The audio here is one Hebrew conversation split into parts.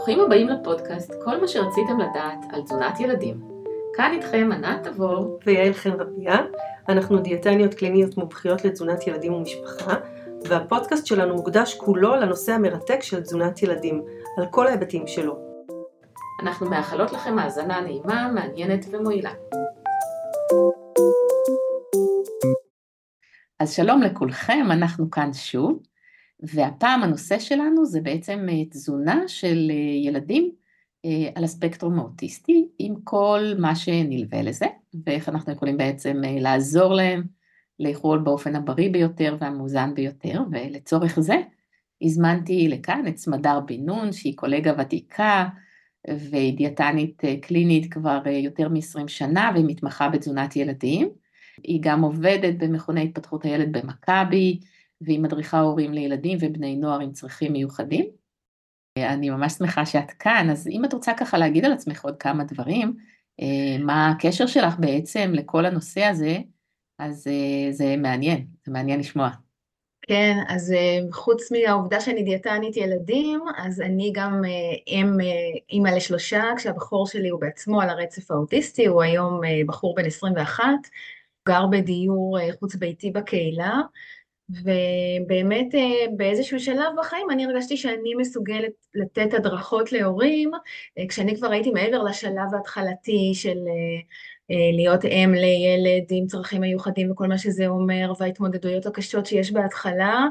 ברוכים הבאים לפודקאסט, כל מה שרציתם לדעת על תזונת ילדים. כאן איתכם ענת תבור ויעל חן רביה, אנחנו דיאטניות קליניות מומחיות לתזונת ילדים ומשפחה, והפודקאסט שלנו מוקדש כולו לנושא המרתק של תזונת ילדים, על כל ההיבטים שלו. אנחנו מאחלות לכם האזנה נעימה, מעניינת ומועילה. אז שלום לכולכם, אנחנו כאן שוב. והפעם הנושא שלנו זה בעצם אה, תזונה של אה, ילדים אה, על הספקטרום האוטיסטי, עם כל מה שנלווה לזה, ואיך אנחנו יכולים בעצם לעזור להם לאכול באופן הבריא ביותר והמאוזן ביותר, ולצורך זה הזמנתי לכאן את סמדר בן נון, שהיא קולגה ותיקה והיא דיאטנית קלינית כבר יותר מ-20 שנה והיא מתמחה בתזונת ילדים. היא גם עובדת במכוני התפתחות הילד במכבי, והיא מדריכה הורים לילדים ובני נוער עם צרכים מיוחדים. אני ממש שמחה שאת כאן, אז אם את רוצה ככה להגיד על עצמך עוד כמה דברים, אה, מה הקשר שלך בעצם לכל הנושא הזה, אז אה, זה מעניין, זה מעניין לשמוע. כן, אז אה, חוץ מהעובדה שאני דיאטנית ילדים, אז אני גם אם, אימא לשלושה, כשהבחור שלי הוא בעצמו על הרצף האוטיסטי, הוא היום בחור בן 21, גר בדיור חוץ ביתי בקהילה, ובאמת אה, באיזשהו שלב בחיים אני הרגשתי שאני מסוגלת לתת הדרכות להורים, אה, כשאני כבר הייתי מעבר לשלב ההתחלתי של אה, להיות אם לילד עם צרכים מיוחדים וכל מה שזה אומר, וההתמודדויות הקשות שיש בהתחלה,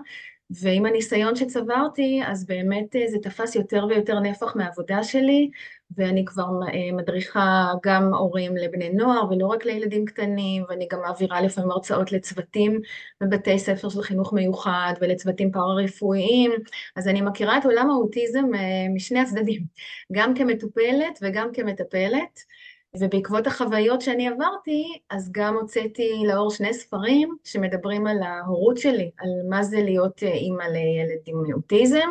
ועם הניסיון שצברתי, אז באמת זה תפס יותר ויותר נפח מהעבודה שלי, ואני כבר אה, מדריכה גם הורים לבני נוער ולא רק לילדים קטנים, ואני גם מעבירה לפעמים הרצאות לצוותים בבתי ספר של חינוך מיוחד ולצוותים פארה-רפואיים, אז אני מכירה את עולם האוטיזם אה, משני הצדדים, גם כמטופלת וגם כמטפלת. ובעקבות החוויות שאני עברתי, אז גם הוצאתי לאור שני ספרים שמדברים על ההורות שלי, על מה זה להיות אה, אימא לילד עם אוטיזם,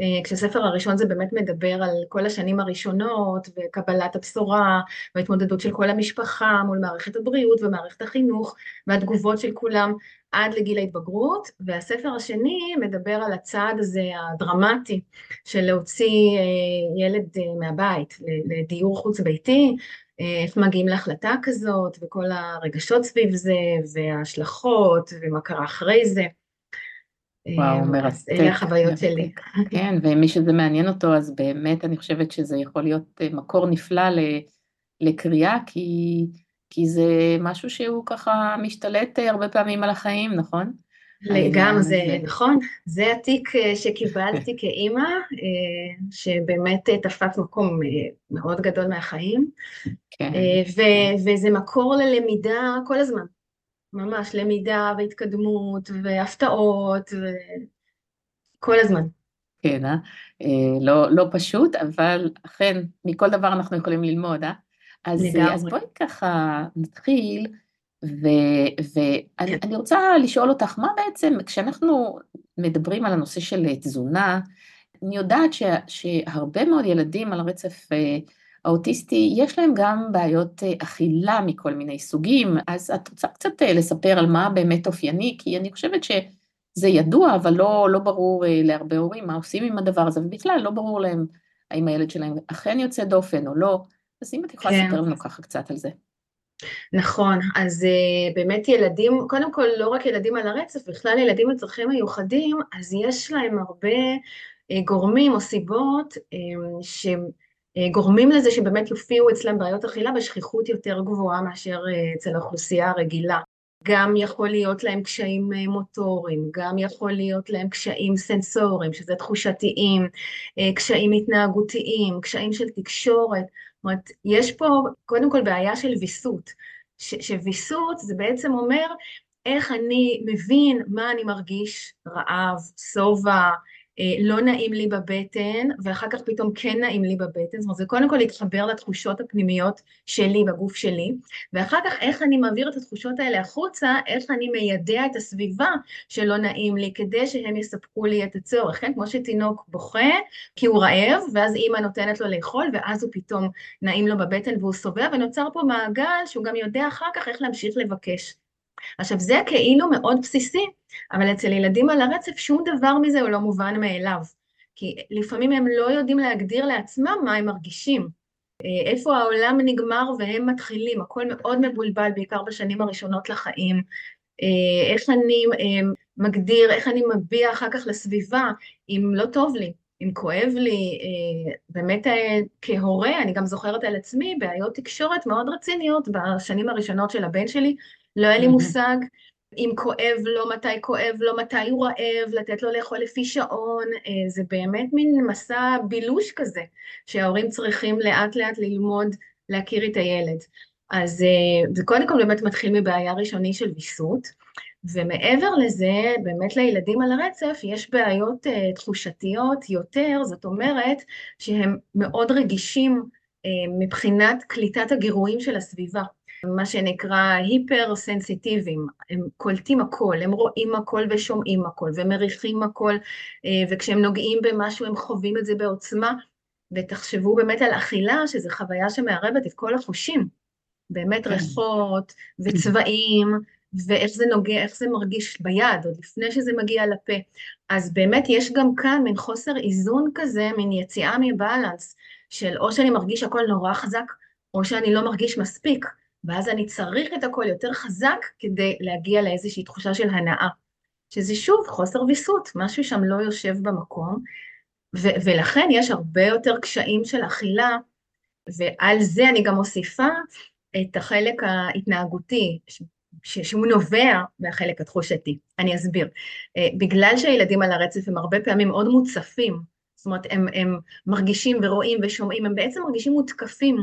אה, כשהספר הראשון זה באמת מדבר על כל השנים הראשונות וקבלת הבשורה וההתמודדות של כל המשפחה מול מערכת הבריאות ומערכת החינוך והתגובות של כולם עד לגיל ההתבגרות, והספר השני מדבר על הצעד הזה הדרמטי של להוציא אה, ילד מהבית לדיור חוץ ביתי, איך מגיעים להחלטה כזאת וכל הרגשות סביב זה וההשלכות ומה קרה אחרי זה. וואו, מרתק. אלה החוויות שלי. כן, ומי שזה מעניין אותו, אז באמת אני חושבת שזה יכול להיות אה, מקור נפלא לקריאה, כי, כי זה משהו שהוא ככה משתלט אה, הרבה פעמים על החיים, נכון? לגמרי, זה נכון. זה התיק אה, שקיבלתי כאימא, שבאמת תפס מקום מאוד גדול מהחיים. כן. וזה מקור ללמידה כל הזמן. ממש למידה והתקדמות והפתעות וכל הזמן. כן, אה? אה? לא, לא פשוט, אבל אכן, מכל דבר אנחנו יכולים ללמוד, אה? אז, לגמרי. אז בואי ככה נתחיל, ואני. רוצה לשאול אותך, מה בעצם, כשאנחנו מדברים על הנושא של תזונה, אני יודעת ש, שהרבה מאוד ילדים על הרצף אה, האוטיסטי, יש להם גם בעיות אה, אכילה מכל מיני סוגים, אז את רוצה קצת אה, לספר על מה באמת אופייני, כי אני חושבת שזה ידוע, אבל לא, לא ברור אה, להרבה הורים מה עושים עם הדבר הזה, ובכלל לא ברור להם האם הילד שלהם אכן יוצא דופן או לא, אז אם את יכולה כן. לספר לנו ככה קצת על זה. נכון, אז באמת ילדים, קודם כל לא רק ילדים על הרצף, בכלל ילדים עם צרכים מיוחדים, אז יש להם הרבה גורמים או סיבות אה, גורמים לזה שבאמת יופיעו אצלם בעיות אכילה בשכיחות יותר גבוהה מאשר אה, אצל האוכלוסייה הרגילה. גם יכול להיות להם קשיים מוטוריים, גם יכול להיות להם קשיים סנסוריים, שזה תחושתיים, קשיים התנהגותיים, קשיים של תקשורת. זאת אומרת, יש פה קודם כל בעיה של ויסות, שוויסות זה בעצם אומר איך אני מבין מה אני מרגיש, רעב, שובע, לא נעים לי בבטן, ואחר כך פתאום כן נעים לי בבטן, זאת אומרת, זה קודם כל להתחבר לתחושות הפנימיות שלי בגוף שלי, ואחר כך איך אני מעביר את התחושות האלה החוצה, איך אני מיידע את הסביבה שלא נעים לי, כדי שהם יספקו לי את הצורך, כן? כמו שתינוק בוכה כי הוא רעב, ואז אימא נותנת לו לאכול, ואז הוא פתאום נעים לו בבטן והוא סובב, ונוצר פה מעגל שהוא גם יודע אחר כך איך להמשיך לבקש. עכשיו זה כאילו מאוד בסיסי, אבל אצל ילדים על הרצף שום דבר מזה הוא לא מובן מאליו. כי לפעמים הם לא יודעים להגדיר לעצמם מה הם מרגישים. אה, איפה העולם נגמר והם מתחילים, הכל מאוד מבולבל, בעיקר בשנים הראשונות לחיים. אה, איך אני אה, מגדיר, איך אני מביע אחר כך לסביבה, אם לא טוב לי, אם כואב לי, באמת כהורה, אני גם זוכרת על עצמי בעיות תקשורת מאוד רציניות בשנים הראשונות של הבן שלי, לא היה לי מושג אם כואב לו, מתי כואב לו, מתי הוא רעב, לתת לו לאכול לפי שעון, אה, זה באמת מין מסע בילוש כזה, שההורים צריכים לאט לאט ללמוד להכיר את הילד. אז אה, זה קודם כל באמת מתחיל מבעיה ראשונית של ויסות, ומעבר לזה, באמת לילדים על הרצף יש בעיות uh, תחושתיות יותר, זאת אומרת שהם מאוד רגישים מבחינת קליטת הגירויים של הסביבה. מה שנקרא היפר-סנסיטיביים, הם קולטים הכל, הם רואים הכל ושומעים הכל ומריחים הכל, אה, וכשהם נוגעים במשהו הם חווים את זה בעוצמה, ותחשבו באמת על אכילה, שזו חוויה שמערבת את כל החושים, באמת כן. ריחות וצבעים, ואיך זה נוגע, איך זה מרגיש ביד, עוד לפני שזה מגיע לפה. אז באמת יש גם כאן מין חוסר איזון כזה, מין יציאה מבלנס, של או שאני מרגיש הכל נורא חזק, או שאני לא מרגיש מספיק. ואז אני צריך את הכל יותר חזק כדי להגיע לאיזושהי תחושה של הנאה. שזה שוב חוסר ויסות, משהו שם לא יושב במקום, ו- ולכן יש הרבה יותר קשיים של אכילה, ועל זה אני גם מוסיפה את החלק ההתנהגותי, ש- שהוא נובע מהחלק התחושתי. אני אסביר. אה, בגלל שהילדים על הרצף הם הרבה פעמים מאוד מוצפים, זאת אומרת, הם, הם מרגישים ורואים ושומעים, הם בעצם מרגישים מותקפים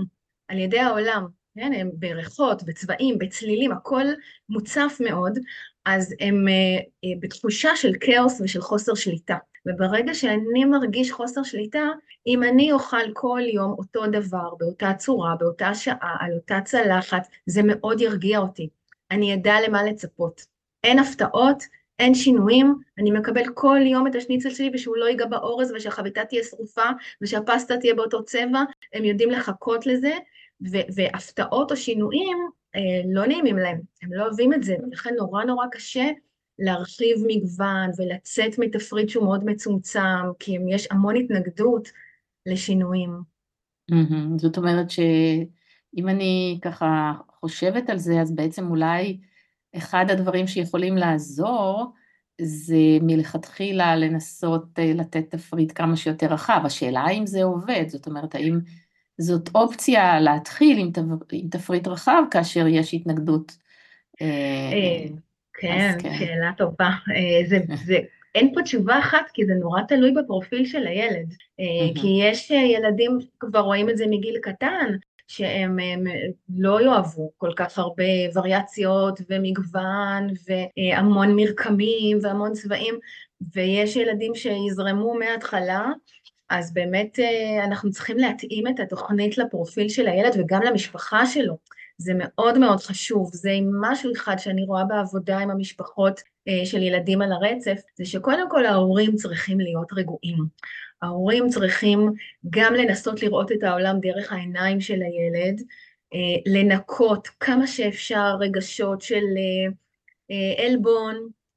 על ידי העולם, כן, הם בריחות, בצבעים, בצלילים, הכל מוצף מאוד, אז הם uh, uh, בתחושה של כאוס ושל חוסר שליטה. וברגע שאני מרגיש חוסר שליטה, אם אני אוכל כל יום אותו דבר, באותה צורה, באותה שעה, על אותה צלחת, זה מאוד ירגיע אותי. אני אדע למה לצפות. אין הפתעות, אין שינויים, אני מקבל כל יום את השניצל שלי ושהוא לא ייגע באורז ושהחביתה תהיה שרופה ושהפסטה תהיה באותו צבע, הם יודעים לחכות לזה, והפתעות או שינויים אה, לא נעימים להם, הם לא אוהבים את זה, ולכן נורא נורא קשה להרחיב מגוון ולצאת מתפריט שהוא מאוד מצומצם, כי יש המון התנגדות לשינויים. Mm-hmm. זאת אומרת שאם אני ככה חושבת על זה, אז בעצם אולי אחד הדברים שיכולים לעזור זה מלכתחילה לנסות אה, לתת תפריט כמה שיותר רחב. השאלה האם זה עובד, זאת אומרת, האם זאת אופציה להתחיל עם, עם תפריט רחב כאשר יש התנגדות. אה, אה, כן, כן, שאלה טובה. אה, זה, זה, אין פה תשובה אחת, כי זה נורא תלוי בפרופיל של הילד. כי יש ילדים, כבר רואים את זה מגיל קטן, שהם לא יאהבו כל כך הרבה וריאציות ומגוון והמון מרקמים והמון צבעים, ויש ילדים שיזרמו מההתחלה, אז באמת אה, אנחנו צריכים להתאים את התוכנית לפרופיל של הילד וגם למשפחה שלו. זה מאוד מאוד חשוב, זה משהו אחד שאני רואה בעבודה עם המשפחות אה, של ילדים על הרצף, זה שקודם כל ההורים צריכים להיות רגועים. ההורים צריכים גם לנסות לראות את העולם דרך העיניים של הילד, אה, לנקות כמה שאפשר רגשות של עלבון,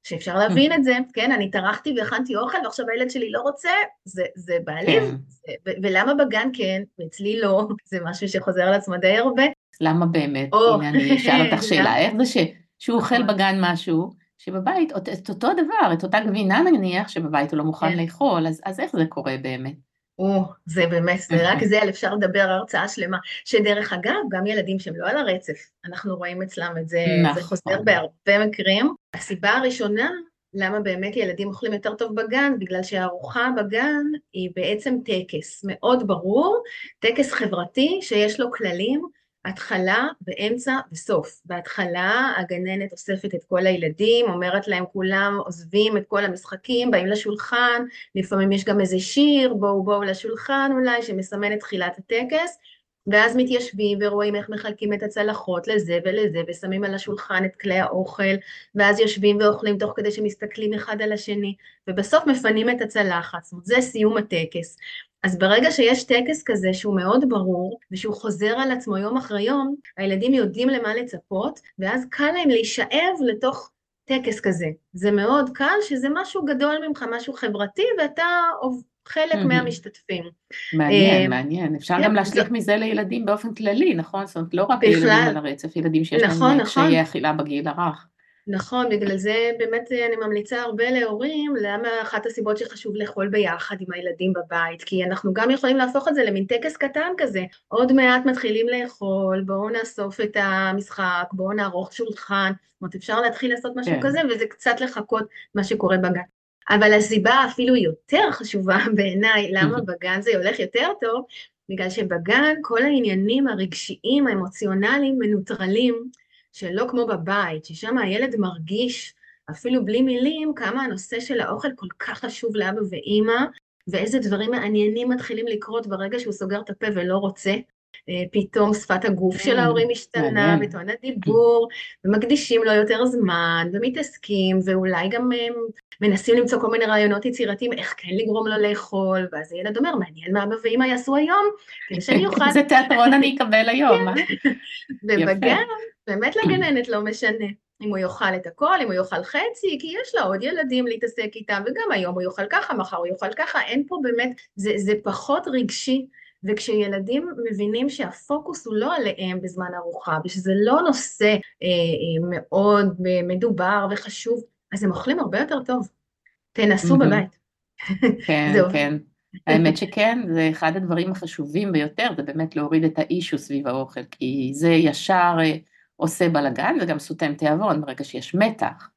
שאפשר להבין את זה, כן, אני טרחתי והכנתי אוכל ועכשיו הילד שלי לא רוצה, זה, זה בעליב, כן. ולמה בגן כן, ואצלי לא, זה משהו שחוזר על עצמו די הרבה. למה באמת? או, הנה אני אשאל אותך שאלה, איך זה ש, שהוא אוכל נכון. בגן משהו, שבבית, את אותו דבר, את אותה גבינה נניח, שבבית הוא לא מוכן כן. לאכול, אז, אז איך זה קורה באמת? או, זה באמת, זה רק זה, אפשר לדבר הרצאה שלמה. שדרך אגב, גם ילדים שהם לא על הרצף, אנחנו רואים אצלם את זה, נכון. זה חוזר בהרבה מקרים. הסיבה הראשונה, למה באמת ילדים אוכלים יותר טוב בגן, בגלל שהארוחה בגן היא בעצם טקס מאוד ברור, טקס חברתי שיש לו כללים, התחלה, באמצע וסוף. בהתחלה הגננת אוספת את כל הילדים, אומרת להם כולם עוזבים את כל המשחקים, באים לשולחן, לפעמים יש גם איזה שיר, בואו בואו לשולחן אולי, שמסמן את תחילת הטקס, ואז מתיישבים ורואים איך מחלקים את הצלחות לזה ולזה, ושמים על השולחן את כלי האוכל, ואז יושבים ואוכלים תוך כדי שמסתכלים אחד על השני, ובסוף מפנים את הצלחת, זאת אומרת, זה סיום הטקס. אז ברגע שיש טקס כזה שהוא מאוד ברור, ושהוא חוזר על עצמו יום אחרי יום, הילדים יודעים למה לצפות, ואז קל להם להישאב לתוך טקס כזה. זה מאוד קל שזה משהו גדול ממך, משהו חברתי, ואתה חלק מהמשתתפים. מעניין, מעניין. אפשר כן, גם להשליך מזה לילדים באופן כללי, נכון? זאת אומרת, לא רק ילדים על הרצף, ילדים שיש להם נכון, נכון. קשיי אכילה בגיל הרך. נכון, בגלל זה באמת אני ממליצה הרבה להורים, למה אחת הסיבות שחשוב לאכול ביחד עם הילדים בבית, כי אנחנו גם יכולים להפוך את זה למין טקס קטן כזה, עוד מעט מתחילים לאכול, בואו נאסוף את המשחק, בואו נערוך שולחן, זאת אומרת אפשר להתחיל לעשות משהו כן. כזה, וזה קצת לחכות מה שקורה בגן. אבל הסיבה אפילו יותר חשובה בעיניי, למה בגן זה הולך יותר טוב, בגלל שבגן כל העניינים הרגשיים, האמוציונליים, מנוטרלים, שלא כמו בבית, ששם הילד מרגיש, אפילו בלי מילים, כמה הנושא של האוכל כל כך חשוב לאבא ואימא, ואיזה דברים מעניינים מתחילים לקרות ברגע שהוא סוגר את הפה ולא רוצה. אה, פתאום שפת הגוף של כן, ההורים משתנה, וטוען הדיבור, ומקדישים לו יותר זמן, ומתעסקים, ואולי גם אה, מנסים למצוא כל מיני רעיונות יצירתיים איך כן לגרום לו לאכול, ואז הילד אומר, מעניין מה אבא ואמא יעשו היום, כדי שאני אוכל... איזה תיאטרון אני אקבל היום, אה? ובגן, באמת לגננת לא משנה. אם הוא יאכל את הכל, אם הוא יאכל חצי, כי יש לה עוד ילדים להתעסק איתם, וגם היום הוא יאכל ככה, מחר הוא יאכל ככה, אין פה באמת, זה, זה פחות רגשי, וכשילדים מבינים שהפוקוס הוא לא עליהם בזמן ארוחה, ושזה לא נושא אה, אה, מאוד מדובר וחשוב, אז הם אוכלים הרבה יותר טוב. תנסו בבית. כן, כן. האמת שכן, זה אחד הדברים החשובים ביותר, זה באמת להוריד את האישו סביב האוכל, כי זה ישר אה, עושה בלאגן וגם סותם תיאבון ברגע שיש מתח.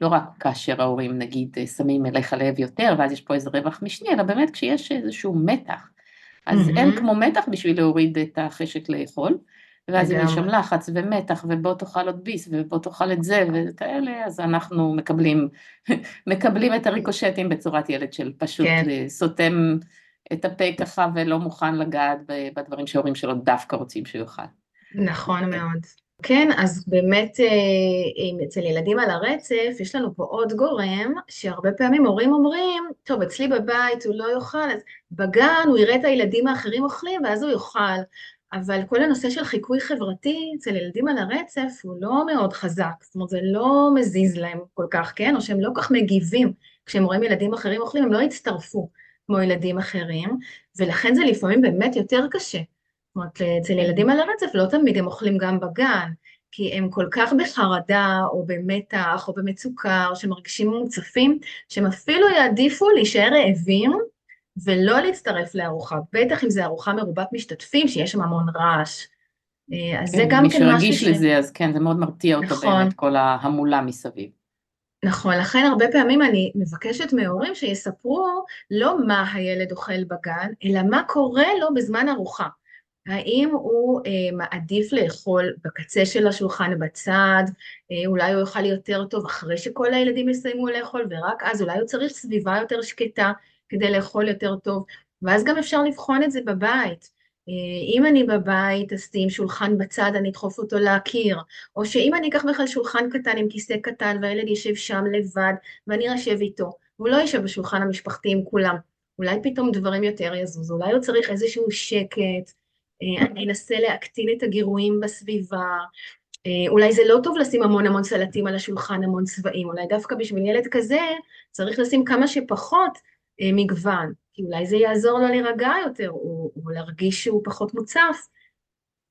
לא רק כאשר ההורים נגיד שמים אליך לב יותר, ואז יש פה איזה רווח משני, אלא באמת כשיש איזשהו מתח. אז mm-hmm. אין כמו מתח בשביל להוריד את החשק לאכול, ואז אם יש שם לחץ ומתח, ובוא תאכל עוד ביס, ובוא תאכל את זה וכאלה, אז אנחנו מקבלים, מקבלים את הריקושטים בצורת ילד של פשוט כן. סותם את הפה ככה ולא מוכן לגעת בדברים שההורים שלו דווקא רוצים שהוא יאכל. נכון כן. מאוד. כן, אז באמת אה, אצל ילדים על הרצף, יש לנו פה עוד גורם, שהרבה פעמים הורים אומרים, טוב, אצלי בבית הוא לא יאכל, אז בגן הוא יראה את הילדים האחרים אוכלים ואז הוא יאכל. אבל כל הנושא של חיקוי חברתי אצל ילדים על הרצף הוא לא מאוד חזק, זאת אומרת זה לא מזיז להם כל כך, כן? או שהם לא כל כך מגיבים. כשהם רואים ילדים אחרים אוכלים, הם לא יצטרפו כמו ילדים אחרים, ולכן זה לפעמים באמת יותר קשה. זאת אומרת, אצל ילדים על הרצף לא תמיד הם אוכלים גם בגן, כי הם כל כך בחרדה, או במתח, או במצוקה, או שמרגישים מוצפים, שהם אפילו יעדיפו להישאר רעבים, ולא להצטרף לארוחה, בטח אם זו ארוחה מרובת משתתפים, שיש שם המון רעש. אה, אז כן, זה גם כן משהו ש... מי שרגיש לזה, אז כן, זה מאוד מרתיע אותו נכון. באמת, כל ההמולה מסביב. נכון, לכן הרבה פעמים אני מבקשת מהורים שיספרו לא מה הילד אוכל בגן, אלא מה קורה לו בזמן ארוחה. האם הוא אה, מעדיף לאכול בקצה של השולחן בצד, אה, אולי הוא יאכל יותר טוב אחרי שכל הילדים יסיימו לאכול, ורק אז אולי הוא צריך סביבה יותר שקטה כדי לאכול יותר טוב, ואז גם אפשר לבחון את זה בבית. אה, אם אני בבית, אז שים שולחן בצד, אני אדחוף אותו להכיר, או שאם אני אקח בכלל שולחן קטן עם כיסא קטן והילד יושב שם לבד ואני אשב איתו, הוא לא יושב בשולחן המשפחתי עם כולם, אולי פתאום דברים יותר יזוז, אולי הוא צריך איזשהו שקט, אני אנסה להקטין את הגירויים בסביבה, אה, אולי זה לא טוב לשים המון המון סלטים על השולחן, המון צבעים, אולי דווקא בשביל ילד כזה צריך לשים כמה שפחות אה, מגוון, כי אולי זה יעזור לו להירגע יותר, או, או להרגיש שהוא פחות מוצף.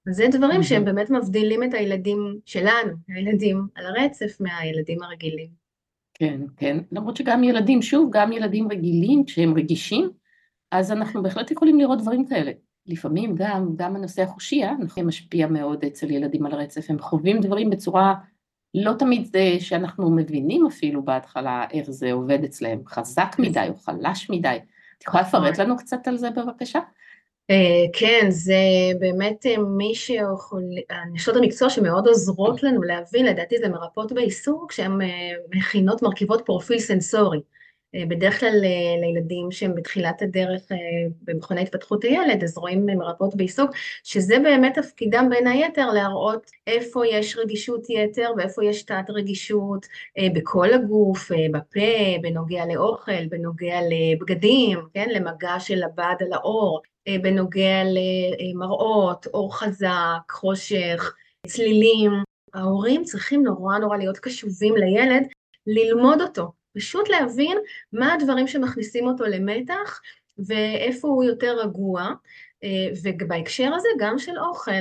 זה דברים שהם באמת מבדילים את הילדים שלנו, הילדים על הרצף, מהילדים הרגילים. כן, כן, למרות שגם ילדים, שוב, גם ילדים רגילים, כשהם רגישים, אז אנחנו בהחלט יכולים לראות דברים כאלה. לפעמים גם, גם הנושא החושי, אה, משפיע מאוד אצל ילדים על הרצף, הם חווים דברים בצורה לא תמיד זה שאנחנו מבינים אפילו בהתחלה איך זה עובד אצלם, חזק מדי או חלש מדי. את יכולה לפרט לנו קצת על זה בבקשה? אה, כן, זה באמת אה, מי שיכול, נשות המקצוע שמאוד עוזרות לנו להבין, לדעתי זה מרפאות בעיסוק, שהן אה, מכינות מרכיבות פרופיל סנסורי. אה, בדרך כלל אה, לילדים שהם בתחילת הדרך אה, במכוני התפתחות הילד, אז רואים מרפאות בעיסוק, שזה באמת תפקידם בין היתר להראות איפה יש רגישות יתר ואיפה יש תת רגישות בכל הגוף, בפה, בנוגע לאוכל, בנוגע לבגדים, כן, למגע של הבד על האור, בנוגע למראות, אור חזק, חושך, צלילים. ההורים צריכים נורא נורא להיות קשובים לילד, ללמוד אותו, פשוט להבין מה הדברים שמכניסים אותו למתח, ואיפה הוא יותר רגוע, ובהקשר הזה גם של אוכל,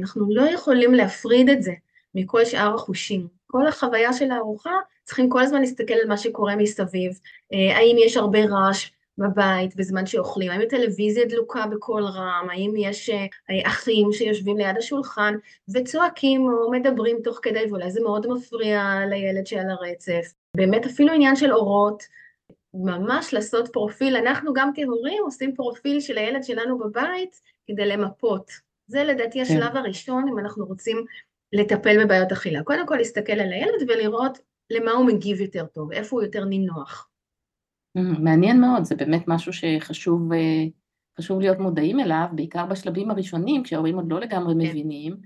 אנחנו לא יכולים להפריד את זה מכל שאר החושים. כל החוויה של הארוחה, צריכים כל הזמן להסתכל על מה שקורה מסביב, האם יש הרבה רעש בבית בזמן שאוכלים, האם הטלוויזיה דלוקה בקול רם, האם יש אחים שיושבים ליד השולחן וצועקים או מדברים תוך כדי, ואולי זה מאוד מפריע לילד שעל הרצף. באמת אפילו עניין של אורות, ממש לעשות פרופיל, אנחנו גם כהורים עושים פרופיל של הילד שלנו בבית כדי למפות. זה לדעתי כן. השלב הראשון אם אנחנו רוצים לטפל בבעיות אכילה. קודם כל להסתכל על הילד ולראות למה הוא מגיב יותר טוב, איפה הוא יותר נינוח. מעניין מאוד, זה באמת משהו שחשוב אה, חשוב להיות מודעים אליו, בעיקר בשלבים הראשונים, כשההורים עוד לא לגמרי כן. מבינים,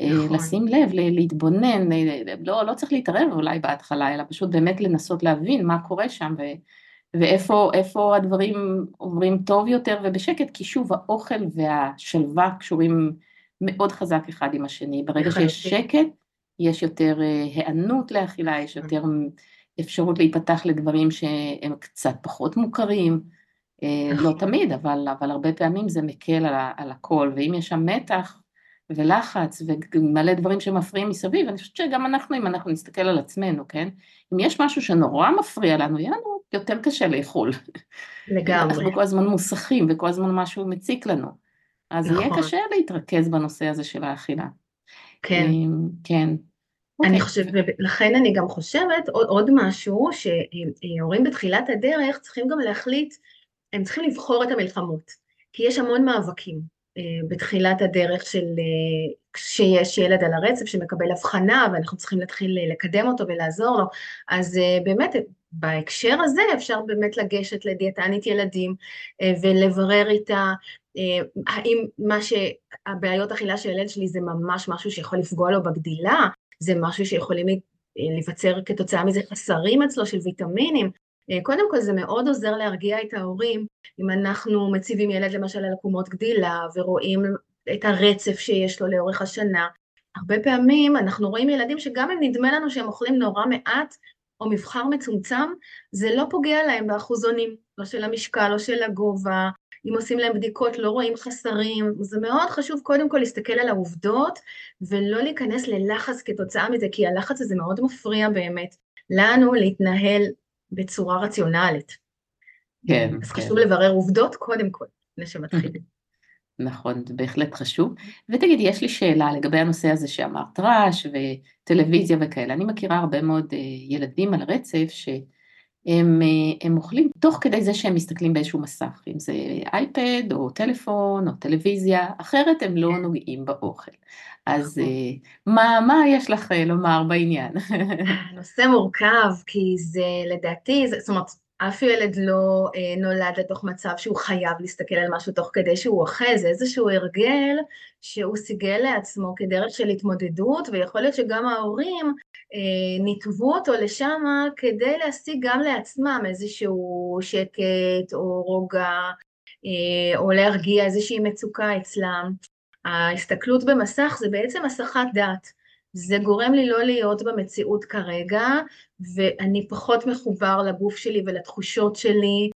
נכון. לשים לב, להתבונן, לא, לא צריך להתערב אולי בהתחלה, אלא פשוט באמת לנסות להבין מה קורה שם ו, ואיפה הדברים עוברים טוב יותר ובשקט, כי שוב, האוכל והשלווה קשורים מאוד חזק אחד עם השני. ברגע שיש שקט, יש יותר אה, היענות לאכילה, יש יותר אפשרות להיפתח לדברים שהם קצת פחות מוכרים, אה, לא נכון. תמיד, אבל, אבל הרבה פעמים זה מקל על, על הכל, ואם יש שם מתח ולחץ ומלא דברים שמפריעים מסביב, אני חושבת שגם אנחנו, אם אנחנו נסתכל על עצמנו, כן? אם יש משהו שנורא מפריע לנו, יהיה לנו יותר קשה לאכול. לגמרי. אנחנו כל הזמן מוסכים וכל הזמן משהו מציק לנו. אז נכון. יהיה קשה להתרכז בנושא הזה של האכילה. כן. אמ, כן. אני אוקיי. חושבת, ולכן אני גם חושבת עוד, עוד משהו, שהורים בתחילת הדרך צריכים גם להחליט, הם צריכים לבחור את המלחמות, כי יש המון מאבקים בתחילת הדרך של אה, כשיש ילד על הרצף שמקבל הבחנה ואנחנו צריכים להתחיל לקדם אותו ולעזור לו, אז אה, באמת בהקשר הזה אפשר באמת לגשת לדיאטנית ילדים ולברר איתה האם מה שהבעיות אכילה של הילד שלי זה ממש משהו שיכול לפגוע לו בגדילה, זה משהו שיכולים להיווצר כתוצאה מזה חסרים אצלו של ויטמינים. אה, קודם כל זה מאוד עוזר להרגיע את ההורים אם אנחנו מציבים ילד למשל על עקומות גדילה ורואים את הרצף שיש לו לאורך השנה. הרבה פעמים אנחנו רואים ילדים שגם אם נדמה לנו שהם אוכלים נורא מעט או מבחר מצומצם, זה לא פוגע להם באחוזונים, לא של המשקל, לא של הגובה, אם עושים להם בדיקות לא רואים חסרים, זה מאוד חשוב קודם כל להסתכל על העובדות ולא להיכנס ללחץ כתוצאה מזה, כי הלחץ הזה מאוד מפריע באמת לנו להתנהל בצורה רציונלית. כן. אז כן. חשוב לברר עובדות קודם כל, לפני שמתחילים. נכון, זה בהחלט חשוב. ותגידי, יש לי שאלה לגבי הנושא הזה שאמרת, רעש וטלוויזיה וכאלה. אני מכירה הרבה מאוד אה, ילדים על הרצף ש... הם, אה, הם אוכלים תוך כדי זה שהם מסתכלים באיזשהו מסך, אם זה אייפד או טלפון או טלוויזיה, אחרת הם לא נוגעים באוכל. אז נכון. אה, מה, מה יש לך אה, לומר בעניין? נושא מורכב, כי זה לדעתי, זאת אומרת, אף ילד לא אה, נולד לתוך מצב שהוא חייב להסתכל על משהו תוך כדי שהוא אוכל, זה איזשהו הרגל שהוא סיגל לעצמו כדרך של התמודדות, ויכול להיות שגם ההורים אה, ניתבו אותו לשם כדי להשיג גם לעצמם איזשהו שקט או רוגע, אה, או להרגיע איזושהי מצוקה אצלם. ההסתכלות במסך זה בעצם הסחת דעת. זה גורם לי לא להיות במציאות כרגע, ואני פחות מחובר לגוף שלי ולתחושות שלי,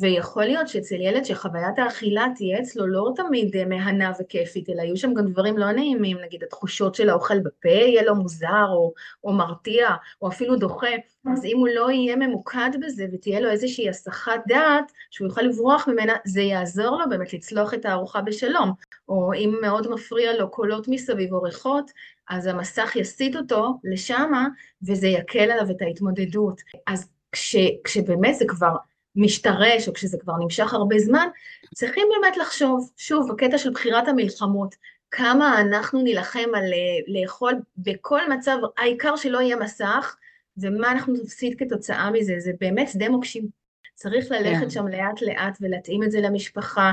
ויכול להיות שאצל ילד שחוויית האכילה תהיה אצלו לא תמיד מהנה וכיפית, אלא יהיו שם גם דברים לא נעימים, נגיד התחושות של האוכל בפה יהיה לו מוזר, או, או מרתיע, או אפילו דוחה, אז אם הוא לא יהיה ממוקד בזה ותהיה לו איזושהי הסחת דעת, שהוא יוכל לברוח ממנה, זה יעזור לו באמת לצלוח את הארוחה בשלום. או אם מאוד מפריע לו קולות מסביב או ריחות, אז המסך יסיט אותו לשמה, וזה יקל עליו את ההתמודדות. אז כש, כשבאמת זה כבר משתרש, או כשזה כבר נמשך הרבה זמן, צריכים באמת לחשוב, שוב, בקטע של בחירת המלחמות, כמה אנחנו נילחם על אה, לאכול בכל מצב, העיקר שלא יהיה מסך, ומה אנחנו נפסיד כתוצאה מזה, זה באמת שדה מוקשים. צריך ללכת yeah. כן. שם לאט לאט ולהתאים את זה למשפחה.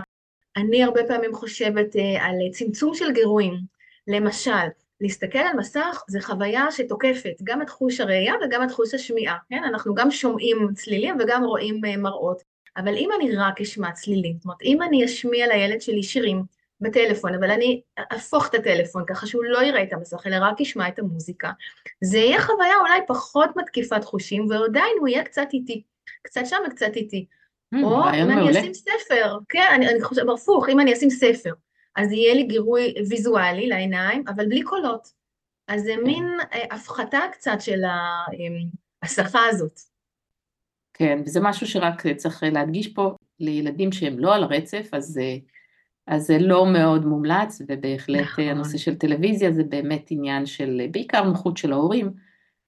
אני הרבה פעמים חושבת אה, על צמצום של גירויים. למשל, להסתכל על מסך זה חוויה שתוקפת גם את חוש הראייה וגם את חוש השמיעה, כן? אנחנו גם שומעים צלילים וגם רואים אה, מראות. אבל אם אני רק אשמע צלילים, זאת אומרת, אם אני אשמיע לילד שלי שירים בטלפון, אבל אני אהפוך את הטלפון ככה שהוא לא יראה את המסך, אלא רק ישמע את המוזיקה, זה יהיה חוויה אולי פחות מתקיפת חושים, ועדיין הוא יהיה קצת איטי. קצת שם וקצת איטי. Mm, או אם אני. אשים ספר, כן, אני, אני חושבת, הפוך, אם אני אשים ספר, אז יהיה לי גירוי ויזואלי לעיניים, אבל בלי קולות. אז זה מין אה, הפחתה קצת של ה- אה, השפה הזאת. כן, וזה משהו שרק צריך להדגיש פה, לילדים שהם לא על הרצף, אז, אה, אז זה לא מאוד מומלץ, ובהחלט נכון. נכון. הנושא של טלוויזיה זה באמת עניין של אה, בעיקר נוחות של ההורים,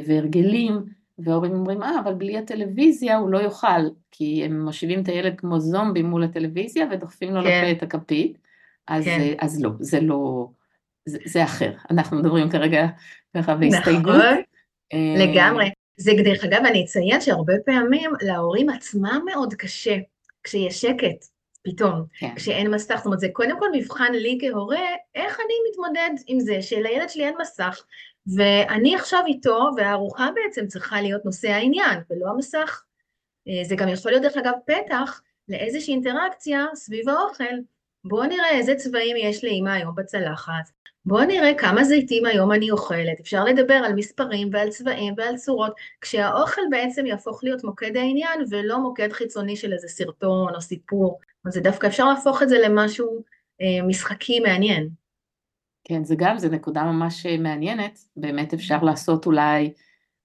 והרגלים, וההורים אומרים, אה, אבל בלי הטלוויזיה הוא לא יאכל, כי הם מושיבים את הילד כמו זומבי מול הטלוויזיה ודוחפים לו כן. לפה את הכפית, אז, כן. אה, אז לא, זה לא, זה, זה אחר. אנחנו מדברים כרגע ככה בהסתייגות. נכון, לגמרי. זה דרך אגב, אני אציין שהרבה פעמים להורים עצמם מאוד קשה כשיש שקט, פתאום, כן. כשאין מסך. זאת אומרת, זה קודם כל מבחן לי כהורה, איך אני מתמודד עם זה שלילד שלי אין מסך, ואני עכשיו איתו, והארוחה בעצם צריכה להיות נושא העניין, ולא המסך. אה, זה גם יכול להיות, דרך אגב, פתח לאיזושהי אינטראקציה סביב האוכל. בואו נראה איזה צבעים יש לאמא היום בצלחת. בואו נראה כמה זיתים היום אני אוכלת. אפשר לדבר על מספרים ועל צבעים ועל צורות, כשהאוכל בעצם יהפוך להיות מוקד העניין ולא מוקד חיצוני של איזה סרטון או סיפור. זה דווקא אפשר להפוך את זה למשהו אה, משחקי מעניין. כן, זה גם, זו נקודה ממש אה, מעניינת, באמת אפשר לעשות אולי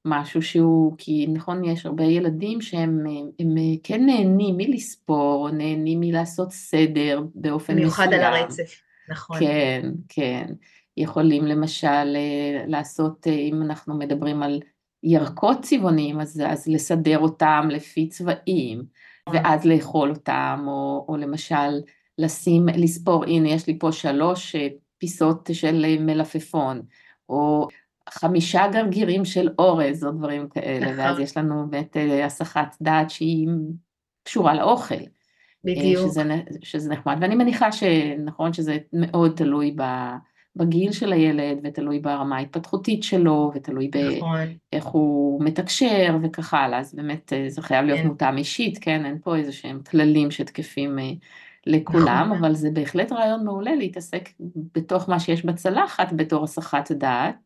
משהו שהוא, כי נכון, יש הרבה ילדים שהם אה, הם אה, כן נהנים מלספור, נהנים מלעשות סדר באופן במיוחד מסוים. על הרצף, נכון. כן, כן. יכולים למשל לעשות, אם אנחנו מדברים על ירקות צבעוניים, אז, אז לסדר אותם לפי צבעים, ואז לאכול אותם, או, או למשל לשים, לספור, הנה יש לי פה שלוש פיסות של אה, מלפפון, או חמישה גרגירים של אורז, או דברים כאלה, נכון. ואז יש לנו באמת אה, הסחת דעת שהיא קשורה לאוכל. בדיוק. שזה, שזה נחמד, ואני מניחה שנכון שזה מאוד תלוי ב, בגיל של הילד, ותלוי ברמה ההתפתחותית שלו, ותלוי נכון. באיך הוא מתקשר וכך הלאה, אז באמת אה, זה חייב להיות כן. מותאם אישית, כן, אין פה איזה שהם כללים שתקפים אה, לכולם, נכון. אבל זה בהחלט רעיון מעולה להתעסק בתוך מה שיש בצלחת בתור הסחת דעת,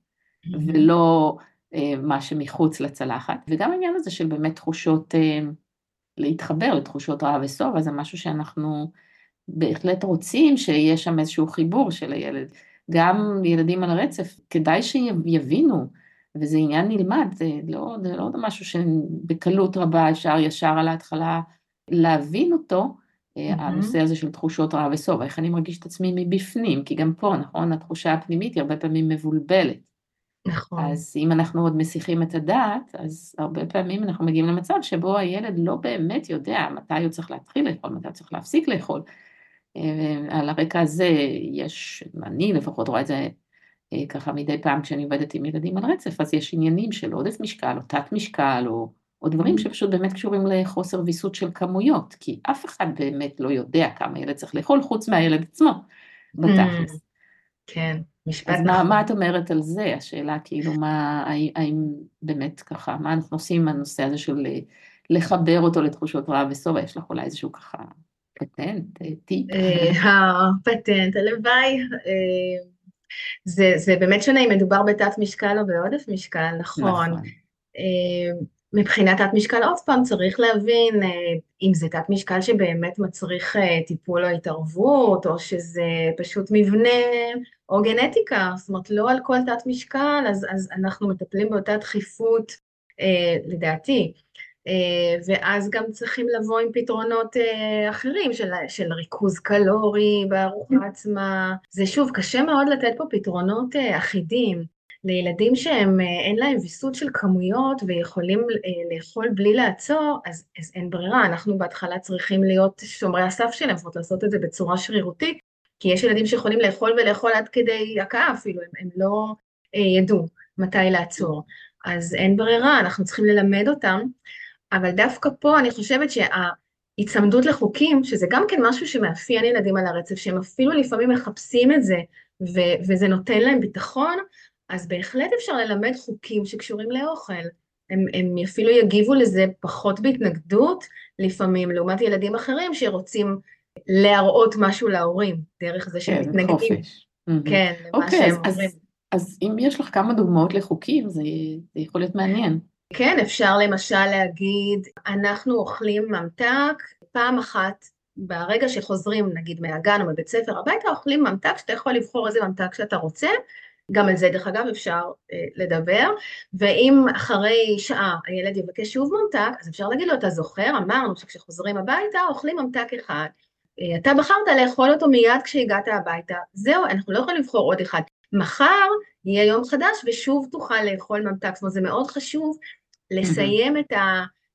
ולא אה, מה שמחוץ לצלחת, וגם העניין הזה של באמת תחושות, אה, להתחבר לתחושות רעב ושובע, זה משהו שאנחנו בהחלט רוצים שיהיה שם איזשהו חיבור של הילד. גם ילדים על הרצף, כדאי שיבינו, וזה עניין נלמד, זה לא, זה לא משהו שבקלות רבה אפשר ישר על ההתחלה להבין אותו, אה, מהמם. הנושא הזה של תחושות רעב ושובע, איך אני מרגיש את עצמי מבפנים, כי גם פה, נכון, התחושה הפנימית היא הרבה פעמים מבולבלת. נכון. אז אם אנחנו עוד מסיחים את הדעת, אז הרבה פעמים אנחנו מגיעים למצב שבו הילד לא באמת יודע מתי הוא צריך להתחיל לאכול, מתי הוא צריך להפסיק לאכול. אה, על הרקע הזה יש, אני לפחות רואה את זה אה, ככה מדי פעם כשאני עובדת עם ילדים על רצף, אז יש עניינים של עודף משקל או תת משקל או, או דברים שפשוט באמת קשורים לחוסר ויסות של כמויות, כי אף אחד באמת לא יודע כמה ילד צריך לאכול חוץ מהילד עצמו, בתכלס. כן, משפט אז מה, נכון. מה את אומרת על זה? השאלה כאילו מה, האם, באמת ככה, מה אנחנו עושים עם הנושא הזה של אה, לחבר אותו לתחושות רעב ושובע? יש לך אולי איזשהו ככה פטנט, אה, טיפ? הפטנט, הלוואי. אה, זה, זה באמת שונה אם מדובר בתת משקל או בעודף משקל, נכון. אה, מבחינת תת משקל, עוד פעם, צריך להבין אה, אם זה תת משקל שבאמת מצריך אה, טיפול או התערבות, או שזה פשוט מבנה או גנטיקה, זאת אומרת, לא על כל תת משקל, אז, אז אנחנו מטפלים באותה דחיפות, אה, לדעתי. ואז גם צריכים לבוא עם פתרונות אחרים של, של ריכוז קלורי בארוחה עצמה. זה שוב, קשה מאוד לתת פה פתרונות אחידים. לילדים שהם, אה, אין להם ויסות של כמויות ויכולים אה, לאכול בלי לעצור, אז, אז אין ברירה, אנחנו בהתחלה צריכים להיות שומרי הסף שלהם, זאת לעשות את זה בצורה שרירותית, כי יש ילדים שיכולים לאכול ולאכול עד כדי הכאה אפילו, הם, הם לא אה, ידעו מתי לעצור. אז אין ברירה, אנחנו צריכים ללמד אותם, אבל דווקא פה אני חושבת שההיצמדות לחוקים, שזה גם כן משהו שמאפיין ילדים על הרצף, שהם אפילו לפעמים מחפשים את זה, ו- וזה נותן להם ביטחון, אז בהחלט אפשר ללמד חוקים שקשורים לאוכל. הם, הם אפילו יגיבו לזה פחות בהתנגדות לפעמים, לעומת ילדים אחרים שרוצים להראות משהו להורים, דרך זה שהם כן, מתנגדים. חופש. מהמם. כן, למה אוקיי, שהם אז, אומרים. אז, אז אם יש לך כמה דוגמאות לחוקים, זה, זה יכול להיות מעניין. כן, אפשר למשל להגיד, אנחנו אוכלים ממתק פעם אחת, ברגע שחוזרים נגיד מהגן או מבית ספר הביתה, אוכלים ממתק שאתה יכול לבחור איזה ממתק שאתה רוצה, גם על זה דרך אגב אפשר אה, לדבר, ואם אחרי שעה הילד יבקש שוב ממתק, אז אפשר להגיד לו, אתה זוכר, אמרנו שכשחוזרים הביתה אוכלים ממתק אחד, אה, אתה בחרת לאכול אותו מיד כשהגעת הביתה, זהו, אנחנו לא יכולים לבחור עוד אחד. מחר יהיה יום חדש ושוב תוכל לאכול ממתק, זאת אומרת זה מאוד חשוב לסיים את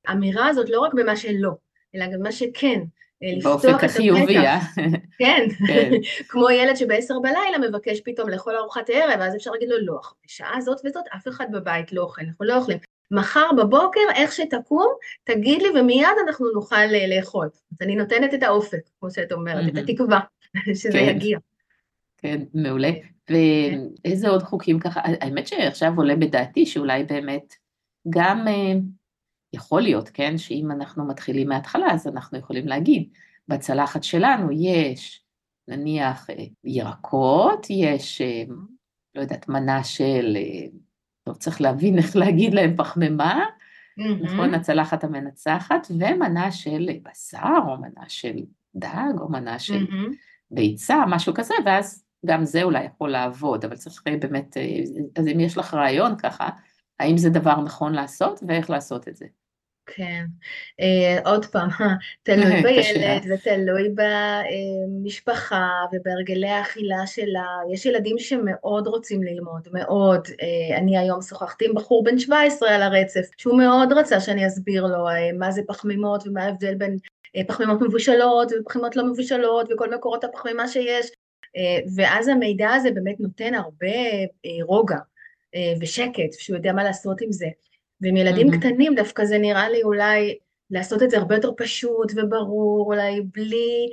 האמירה הזאת לא רק במה שלא, אלא גם במה שכן. באופק החיובי, אה? כן, כן. כמו ילד שבעשר בלילה מבקש פתאום לאכול ארוחת ערב, אז אפשר להגיד לו, לא, בשעה זאת וזאת אף אחד בבית לא אוכל, אנחנו לא אוכלים. מחר בבוקר, איך שתקום, תגיד לי ומיד אנחנו נוכל אה, לאכול. אז אני נותנת את האופק, כמו שאת אומרת, את התקווה, שזה כן. יגיע. כן, מעולה. ואיזה עוד חוקים ככה, האמת שעכשיו עולה בדעתי שאולי באמת גם אה, יכול להיות, כן, שאם אנחנו מתחילים מההתחלה, אז אנחנו יכולים להגיד, בצלחת שלנו יש נניח אה, ירקות, יש, אה, לא יודעת, מנה של, טוב, צריך להבין איך להגיד להם פחמימה, mm-hmm. נכון, הצלחת המנצחת, ומנה של בשר, או מנה של דג, או מנה של mm-hmm. ביצה, משהו כזה, ואז גם זה אולי יכול לעבוד, אבל צריך באמת, אז אם יש לך רעיון ככה, האם זה דבר נכון לעשות ואיך לעשות את זה. כן, uh, עוד פעם, תלוי בילד ותלוי במשפחה ובהרגלי האכילה שלה. יש ילדים שמאוד רוצים ללמוד, מאוד. Uh, אני היום שוחחתי עם בחור בן 17 על הרצף, שהוא מאוד רצה שאני אסביר לו מה זה פחמימות ומה ההבדל בין פחמימות מבושלות ופחמימות לא מבושלות וכל מקורות הפחמימה שיש. ואז המידע הזה באמת נותן הרבה רוגע ושקט, שהוא יודע מה לעשות עם זה. ועם ילדים mm-hmm. קטנים דווקא זה נראה לי אולי לעשות את זה הרבה יותר פשוט וברור, אולי בלי,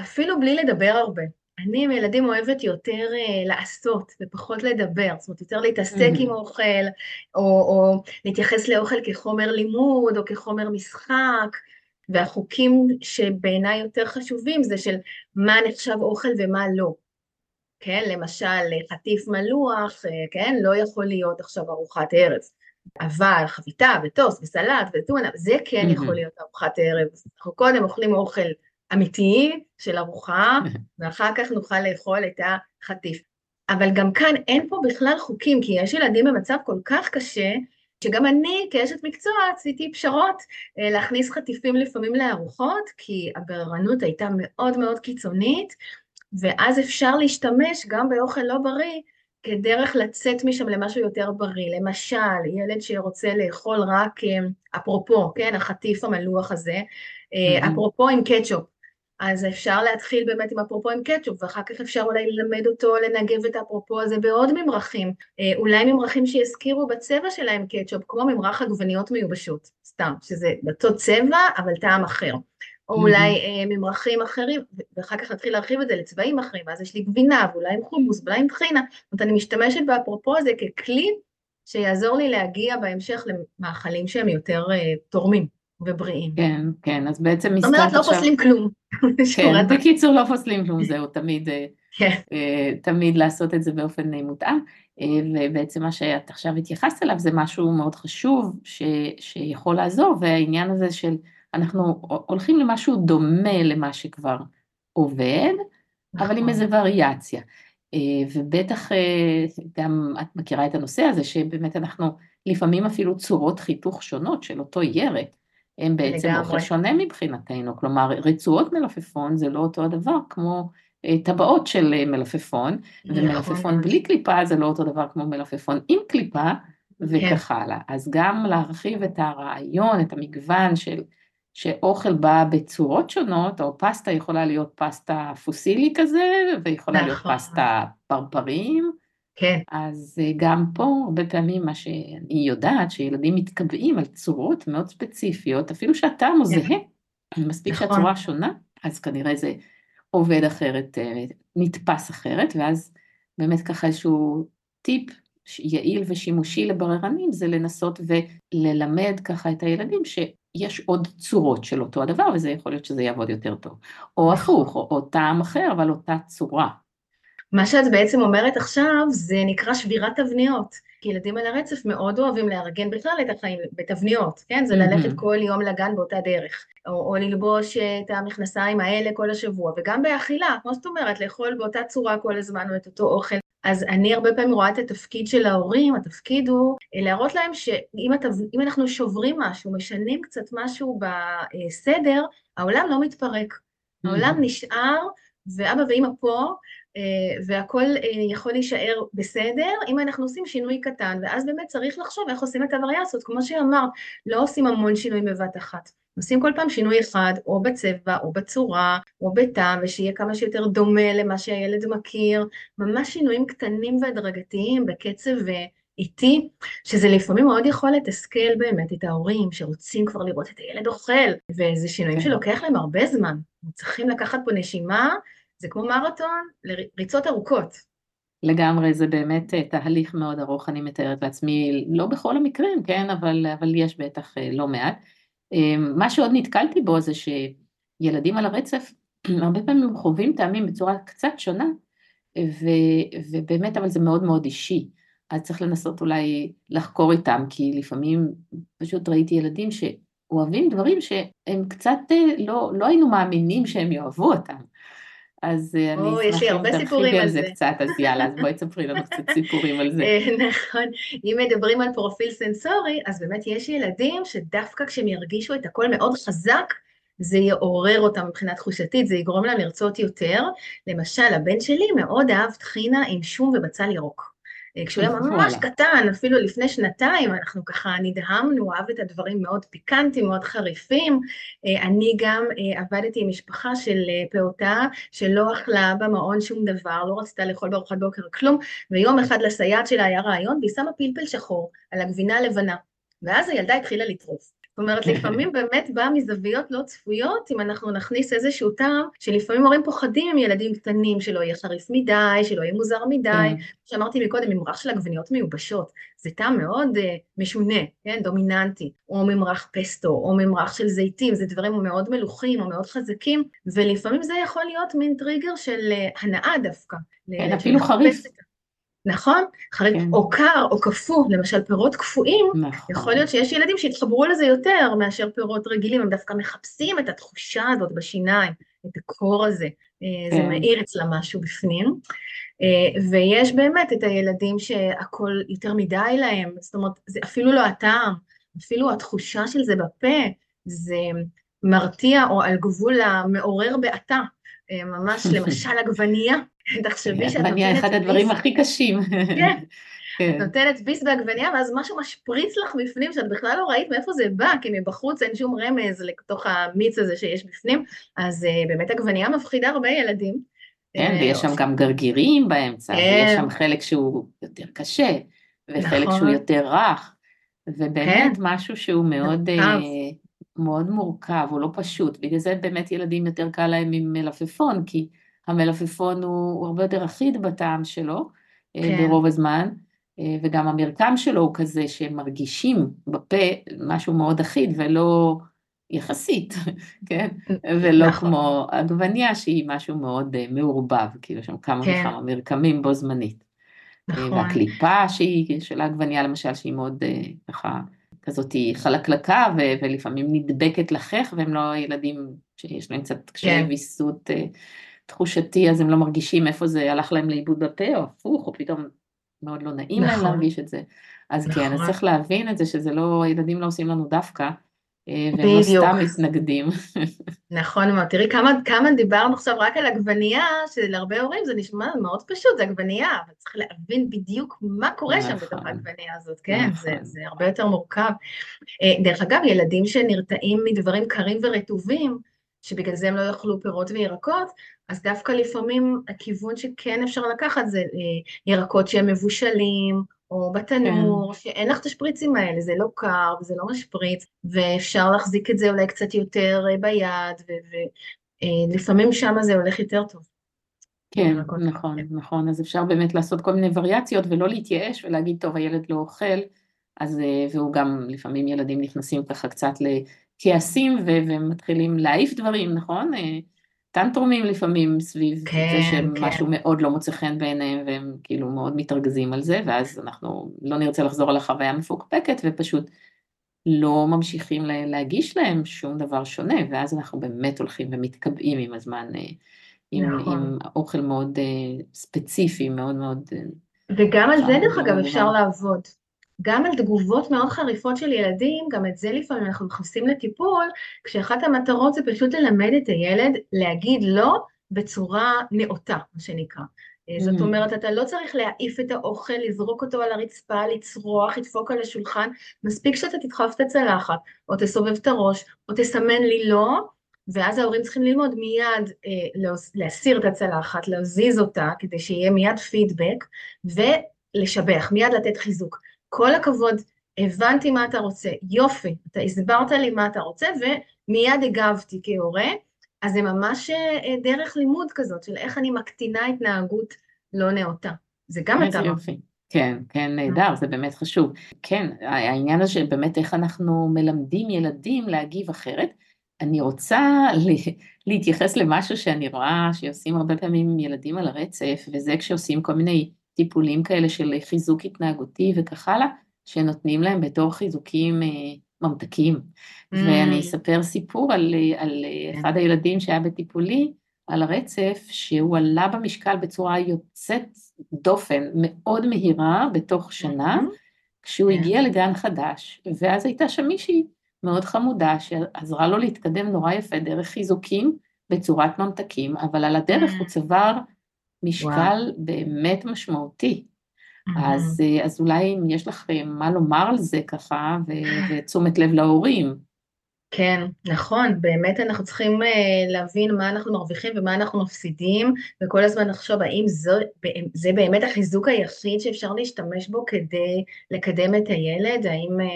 אפילו בלי לדבר הרבה. אני עם ילדים אוהבת יותר uh, לעשות ופחות לדבר, זאת אומרת יותר להתעסק mm-hmm. עם אוכל, או, או להתייחס לאוכל כחומר לימוד או כחומר משחק, והחוקים שבעיניי יותר חשובים זה של מה נחשב אוכל ומה לא. כן, למשל חטיף מלוח, אה, כן, לא יכול להיות עכשיו ארוחת ערב. אבל חביתה וטוסט וסלט וטונה, זה כן יכול להיות ארוחת ערב. אנחנו קודם אוכלים אוכל אמיתי של ארוחה, ואחר כך נוכל לאכול את החטיף. אבל גם כאן אין פה בכלל חוקים, כי יש ילדים במצב כל כך קשה, שגם אני כאשת מקצוע עשיתי פשרות אה, להכניס חטיפים לפעמים לארוחות, כי הבררנות הייתה מאוד מאוד קיצונית, ואז אפשר להשתמש גם באוכל לא בריא כדרך לצאת משם למשהו יותר בריא. למשל, ילד שרוצה לאכול רק, אה, אפרופו, כן, החטיף המלוח הזה, mm-hmm. אפרופו עם קטשופ. אז אפשר להתחיל באמת עם אפרופו עם קטשופ, ואחר כך אפשר אולי ללמד אותו לנגב את האפרופו הזה בעוד ממרחים. אה, אולי ממרחים שיזכירו בצבע שלהם קטשופ, כמו ממרח עגבניות מיובשות, סתם, שזה באותו צבע, אבל טעם אחר. או אולי אה, ממרחים אחרים, ואחר כך נתחיל להרחיב את זה לצבעים אחרים, ואז יש לי גבינה, ואולי עם חומוס, ואולי עם טחינה. זאת אומרת, אני משתמשת באפרופו הזה ככלי שיעזור לי להגיע בהמשך למאכלים שהם יותר אה, תורמים ובריאים. כן, כן, אז בעצם מסתכל עכשיו... זאת אומרת, לא פוסלים כלום. כן, בקיצור, לא פוסלים כלום, זהו, תמיד, אה, כן. תמיד לעשות את זה באופן מותאם. ובעצם מה שאת עכשיו התייחסת אליו זה משהו מאוד חשוב ש, שיכול לעזור, והעניין הזה של אנחנו הולכים למשהו דומה למה שכבר עובד, נכון. אבל עם נכון. איזה וריאציה. אה, ובטח אה, גם את מכירה את הנושא הזה, שבאמת אנחנו לפעמים אפילו צורות חיתוך שונות של אותו ירק, הם בעצם לגמרי. אוכל שונה מבחינתנו, כלומר רצועות מלפפון זה לא אותו הדבר כמו אה, טבעות של מלפפון, נכון. ומלפפון בלי קליפה זה לא אותו דבר כמו מלפפון עם קליפה, וכך כן. הלאה. אז גם להרחיב את הרעיון, את המגוון של שאוכל בא בצורות שונות, או פסטה יכולה להיות פסטה פוסילי כזה, ויכולה נכון. להיות פסטה פרפרים. כן. אז אה, גם פה, הרבה פעמים מה שאני יודעת, שילדים מתקבעים על צורות מאוד ספציפיות, אפילו שהטעם הוא כן. זהה, מספיק נכון. שהצורה שונה, אז כנראה זה עובד אחרת, אה, נתפס אחרת, ואז באמת ככה איזשהו טיפ יעיל ושימושי לבררנים, זה לנסות וללמד ככה את הילדים ש... יש עוד צורות של אותו הדבר, וזה יכול להיות שזה יעבוד יותר טוב. או. הפוך, או, או טעם אחר, אבל אותה צורה. מה שאת בעצם אומרת עכשיו זה נקרא שבירת תבניות. כי ילדים על הרצף מאוד אוהבים לארגן בכלל את החיים בתבניות, כן? זה ללכת כל יום לגן באותה דרך, או, או ללבוש את המכנסיים האלה כל השבוע, וגם באכילה, כמו שאת אומרת, לאכול באותה צורה כל הזמן או את אותו אוכל. אז אני הרבה פעמים רואה את התפקיד של ההורים, התפקיד הוא להראות להם שאם התו... אנחנו שוברים משהו, משנים קצת משהו בסדר, העולם לא מתפרק. העולם נשאר, ואבא ואמא פה, אה, והכל אה, יכול להישאר בסדר אם אנחנו עושים שינוי קטן, ואז באמת צריך לחשוב איך עושים את הווריאציות, כמו שאמרת, לא עושים המון שינויים בבת אחת. עושים כל פעם שינוי אחד, או בצבע, או בצורה, או בטעם, ושיהיה כמה שיותר דומה למה שהילד מכיר, ממש שינויים קטנים והדרגתיים בקצב אה, איטי, שזה לפעמים מאוד יכול לתסכל באמת את ההורים שרוצים כבר לראות את הילד אוכל, וזה שינויים כן. שלוקח להם הרבה זמן. צריכים לקחת פה נשימה זה כמו מרתון לריצות ארוכות. לגמרי, זה באמת אה, תהליך מאוד ארוך, אני מתארת לעצמי, לא בכל המקרים, כן, אבל, אבל יש בטח אה, לא מעט. אה, מה שעוד נתקלתי בו זה שילדים על הרצף, הרבה פעמים חווים טעמים בצורה קצת שונה, ו, ובאמת, אבל זה מאוד מאוד אישי. אז צריך לנסות אולי לחקור איתם, כי לפעמים פשוט ראיתי ילדים שאוהבים דברים שהם קצת, לא, לא היינו מאמינים שהם יאהבו אותם. אז אה, אני אשמח אם תרחיבי על זה קצת, אז יאללה, אז בואי תספרי לנו קצת סיפורים על זה. אה, נכון, אם מדברים על פרופיל סנסורי, אז באמת יש ילדים שדווקא כשהם ירגישו את הכל מאוד חזק, זה יעורר אותם מבחינה תחושתית, זה יגרום להם לרצות יותר. למשל, הבן שלי מאוד אהב טחינה עם שום ובצל ירוק. כשהוא היה ממש קטן, אפילו לפני שנתיים, אנחנו ככה נדהמנו, אהב את הדברים מאוד פיקנטיים, מאוד חריפים. אה, אני גם אה, עבדתי עם משפחה של אה, פעוטה שלא אכלה במעון שום דבר, לא רצתה לאכול בארוחת בוקר כלום, ויום אחד לסייעת שלה היה רעיון, והיא שמה פלפל שחור על הגבינה הלבנה. ואז הילדה התחילה לטרוף. זאת אומרת, לפעמים באמת בא מזוויות לא צפויות, אם אנחנו נכניס איזשהו טעם, שלפעמים הורים פוחדים עם ילדים קטנים, שלא יהיה חריף מדי, שלא יהיה מוזר מדי. כן. שאמרתי מקודם, ממרח של עגבניות מיובשות, זה טעם מאוד uh, משונה, כן, דומיננטי, או ממרח פסטו, או ממרח של זיתים, זה דברים מאוד מלוכים או מאוד חזקים, ולפעמים זה יכול להיות מין טריגר של uh, הנאה דווקא. כן, אפילו חריף. נכון? חריף, כן. או קר או קפוא, למשל פירות קפואים, נכון. יכול להיות שיש ילדים שיתחברו לזה יותר מאשר פירות רגילים, הם דווקא מחפשים את התחושה הזאת בשיניים, את הקור הזה, אה, כן. זה מאיר אצלם משהו בפנים. אה, ויש באמת את הילדים שהכל יותר מדי להם, זאת אומרת, זה אפילו לא הטעם, אפילו התחושה של זה בפה, זה מרתיע או על גבול המעורר בעתה. אה, ממש למשל עגבנייה, תחשבי שאת נותנת... עגבנייה אחד הדברים הכי קשים. כן. כן. את נותנת ביס בעגבנייה, ואז משהו משפריץ לך בפנים, שאת בכלל לא ראית מאיפה זה בא, כי מבחוץ אין שום רמז לתוך המיץ הזה שיש בפנים, אז uh, באמת עגבנייה מפחידה הרבה ילדים. כן, uh, ויש שם גם גרגירים באמצע, כן. ויש שם חלק שהוא יותר קשה, וחלק נכון. שהוא יותר רך, ובאמת כן. משהו שהוא מאוד... Uh, מאוד מורכב, הוא לא פשוט, בגלל זה באמת ילדים יותר קל להם עם מלפפון, כי המלפפון הוא, הוא הרבה יותר אחיד בטעם שלו אה, כן. ברוב הזמן, אה, וגם המרקם שלו הוא כזה שמרגישים בפה משהו מאוד אחיד ולא יחסית, כן? ולא נכון. כמו עגבניה שהיא משהו מאוד אה, מעורבב, כאילו שם כמה כן. וכמה מרקמים בו זמנית. נכון. והקליפה שהיא של העגבניה למשל, שהיא מאוד ככה כזאת חלקלקה ו- ולפעמים נדבקת לחך, והם לא ילדים שיש להם קצת קשיי כן. ויסות תחושתי, אז הם לא מרגישים איפה זה הלך להם לאיבוד בפה, או הפוך, או פתאום מאוד לא נעים נכון. להם להרגיש את זה. אז נכון. כן, אז נכון. צריך להבין את זה, שזה לא, ילדים לא עושים לנו דווקא. אה, והם לא סתם מתנגדים. נכון מאוד, תראי כמה, כמה דיברנו עכשיו רק על עגבנייה, שלהרבה הורים זה נשמע מאוד פשוט, זה עגבנייה, אבל צריך להבין בדיוק מה קורה נכון, שם בתוך נכון. העגבנייה הזאת, כן? נכון. זה, זה הרבה יותר מורכב. אה, דרך אגב, ילדים שנרתעים מדברים קרים ורטובים, שבגלל זה הם לא יאכלו פירות וירקות, אז דווקא לפעמים הכיוון שכן אפשר לקחת זה אה, ירקות שהם מבושלים, או בתנור, כן. שאין לך את השפריצים האלה, זה לא קר וזה לא משפריץ, ואפשר להחזיק את זה אולי קצת יותר אה, ביד, ולפעמים אה, שם זה הולך יותר טוב. כן, נכון, כן. נכון, אז אפשר באמת לעשות כל מיני וריאציות ולא להתייאש ולהגיד, טוב, הילד לא אוכל, אז, והוא גם, לפעמים ילדים נכנסים ככה קצת לכעסים ומתחילים להעיף דברים, נכון? טנטרומים לפעמים סביב כן, זה שמשהו כן. מאוד לא מוצא חן בעיניהם והם כאילו מאוד מתרגזים על זה ואז אנחנו לא נרצה לחזור על החוויה המפוקפקת ופשוט לא ממשיכים להגיש להם שום דבר שונה ואז אנחנו באמת הולכים ומתקבעים עם הזמן אה, עם, נכון. עם אוכל מאוד אה, ספציפי מאוד מאוד וגם על זה דרך אגב אפשר. לעבוד. גם על תגובות מאוד חריפות של ילדים, גם את זה לפעמים אנחנו מכניסים לטיפול, כשאחת המטרות זה פשוט ללמד את הילד להגיד לא בצורה נאותה, מה שנקרא. אה, זאת Mm. אומרת, אתה לא צריך להעיף את האוכל, לזרוק אותו על הרצפה, לצרוח, לדפוק על השולחן, מספיק שאתה תדחוף את הצלחת, או תסובב את הראש, או תסמן לי לא, ואז ההורים צריכים ללמוד מיד אה, להסיר את הצלחת, להזיז אותה, כדי שיהיה מיד פידבק, ולשבח, מיד לתת חיזוק. כל הכבוד, הבנתי מה אתה רוצה, יופי, אתה הסברת לי מה אתה רוצה, ומיד הגבתי כהורה, אז זה ממש אה, דרך לימוד כזאת, של איך אני מקטינה התנהגות לא נאותה. זה גם מטרה. יופי. כן, כן, נהדר, זה באמת חשוב. כן, העניין הזה של באמת איך אנחנו מלמדים ילדים להגיב אחרת. אני רוצה להתייחס למשהו שאני רואה שעושים הרבה פעמים ילדים על הרצף, וזה כשעושים כל מיני טיפולים כאלה של חיזוק התנהגותי וכך הלאה, שנותנים להם בתור חיזוקים אה, ממתקים. ואני Mm, אספר סיפור על, אה, על אה, כן. אחד הילדים שהיה בטיפולי על הרצף, שהוא עלה במשקל בצורה יוצאת דופן, מאוד מהירה בתוך שנה, Mhm. כשהוא כן. הגיע לגן חדש, ואז הייתה שם מישהי מאוד חמודה שעזרה לו להתקדם נורא יפה דרך חיזוקים בצורת ממתקים, אבל על הדרך Mm. הוא צבר משקל באמת משמעותי. אז. אה, אז אולי אם יש לך אה, מה לומר על זה ככה, ותשומת לב להורים. כן, נכון, באמת אנחנו צריכים אה, להבין מה אנחנו מרוויחים ומה אנחנו מפסידים, וכל הזמן לחשוב האם זו, זה באמת החיזוק היחיד שאפשר להשתמש בו כדי לקדם את הילד, האם אה,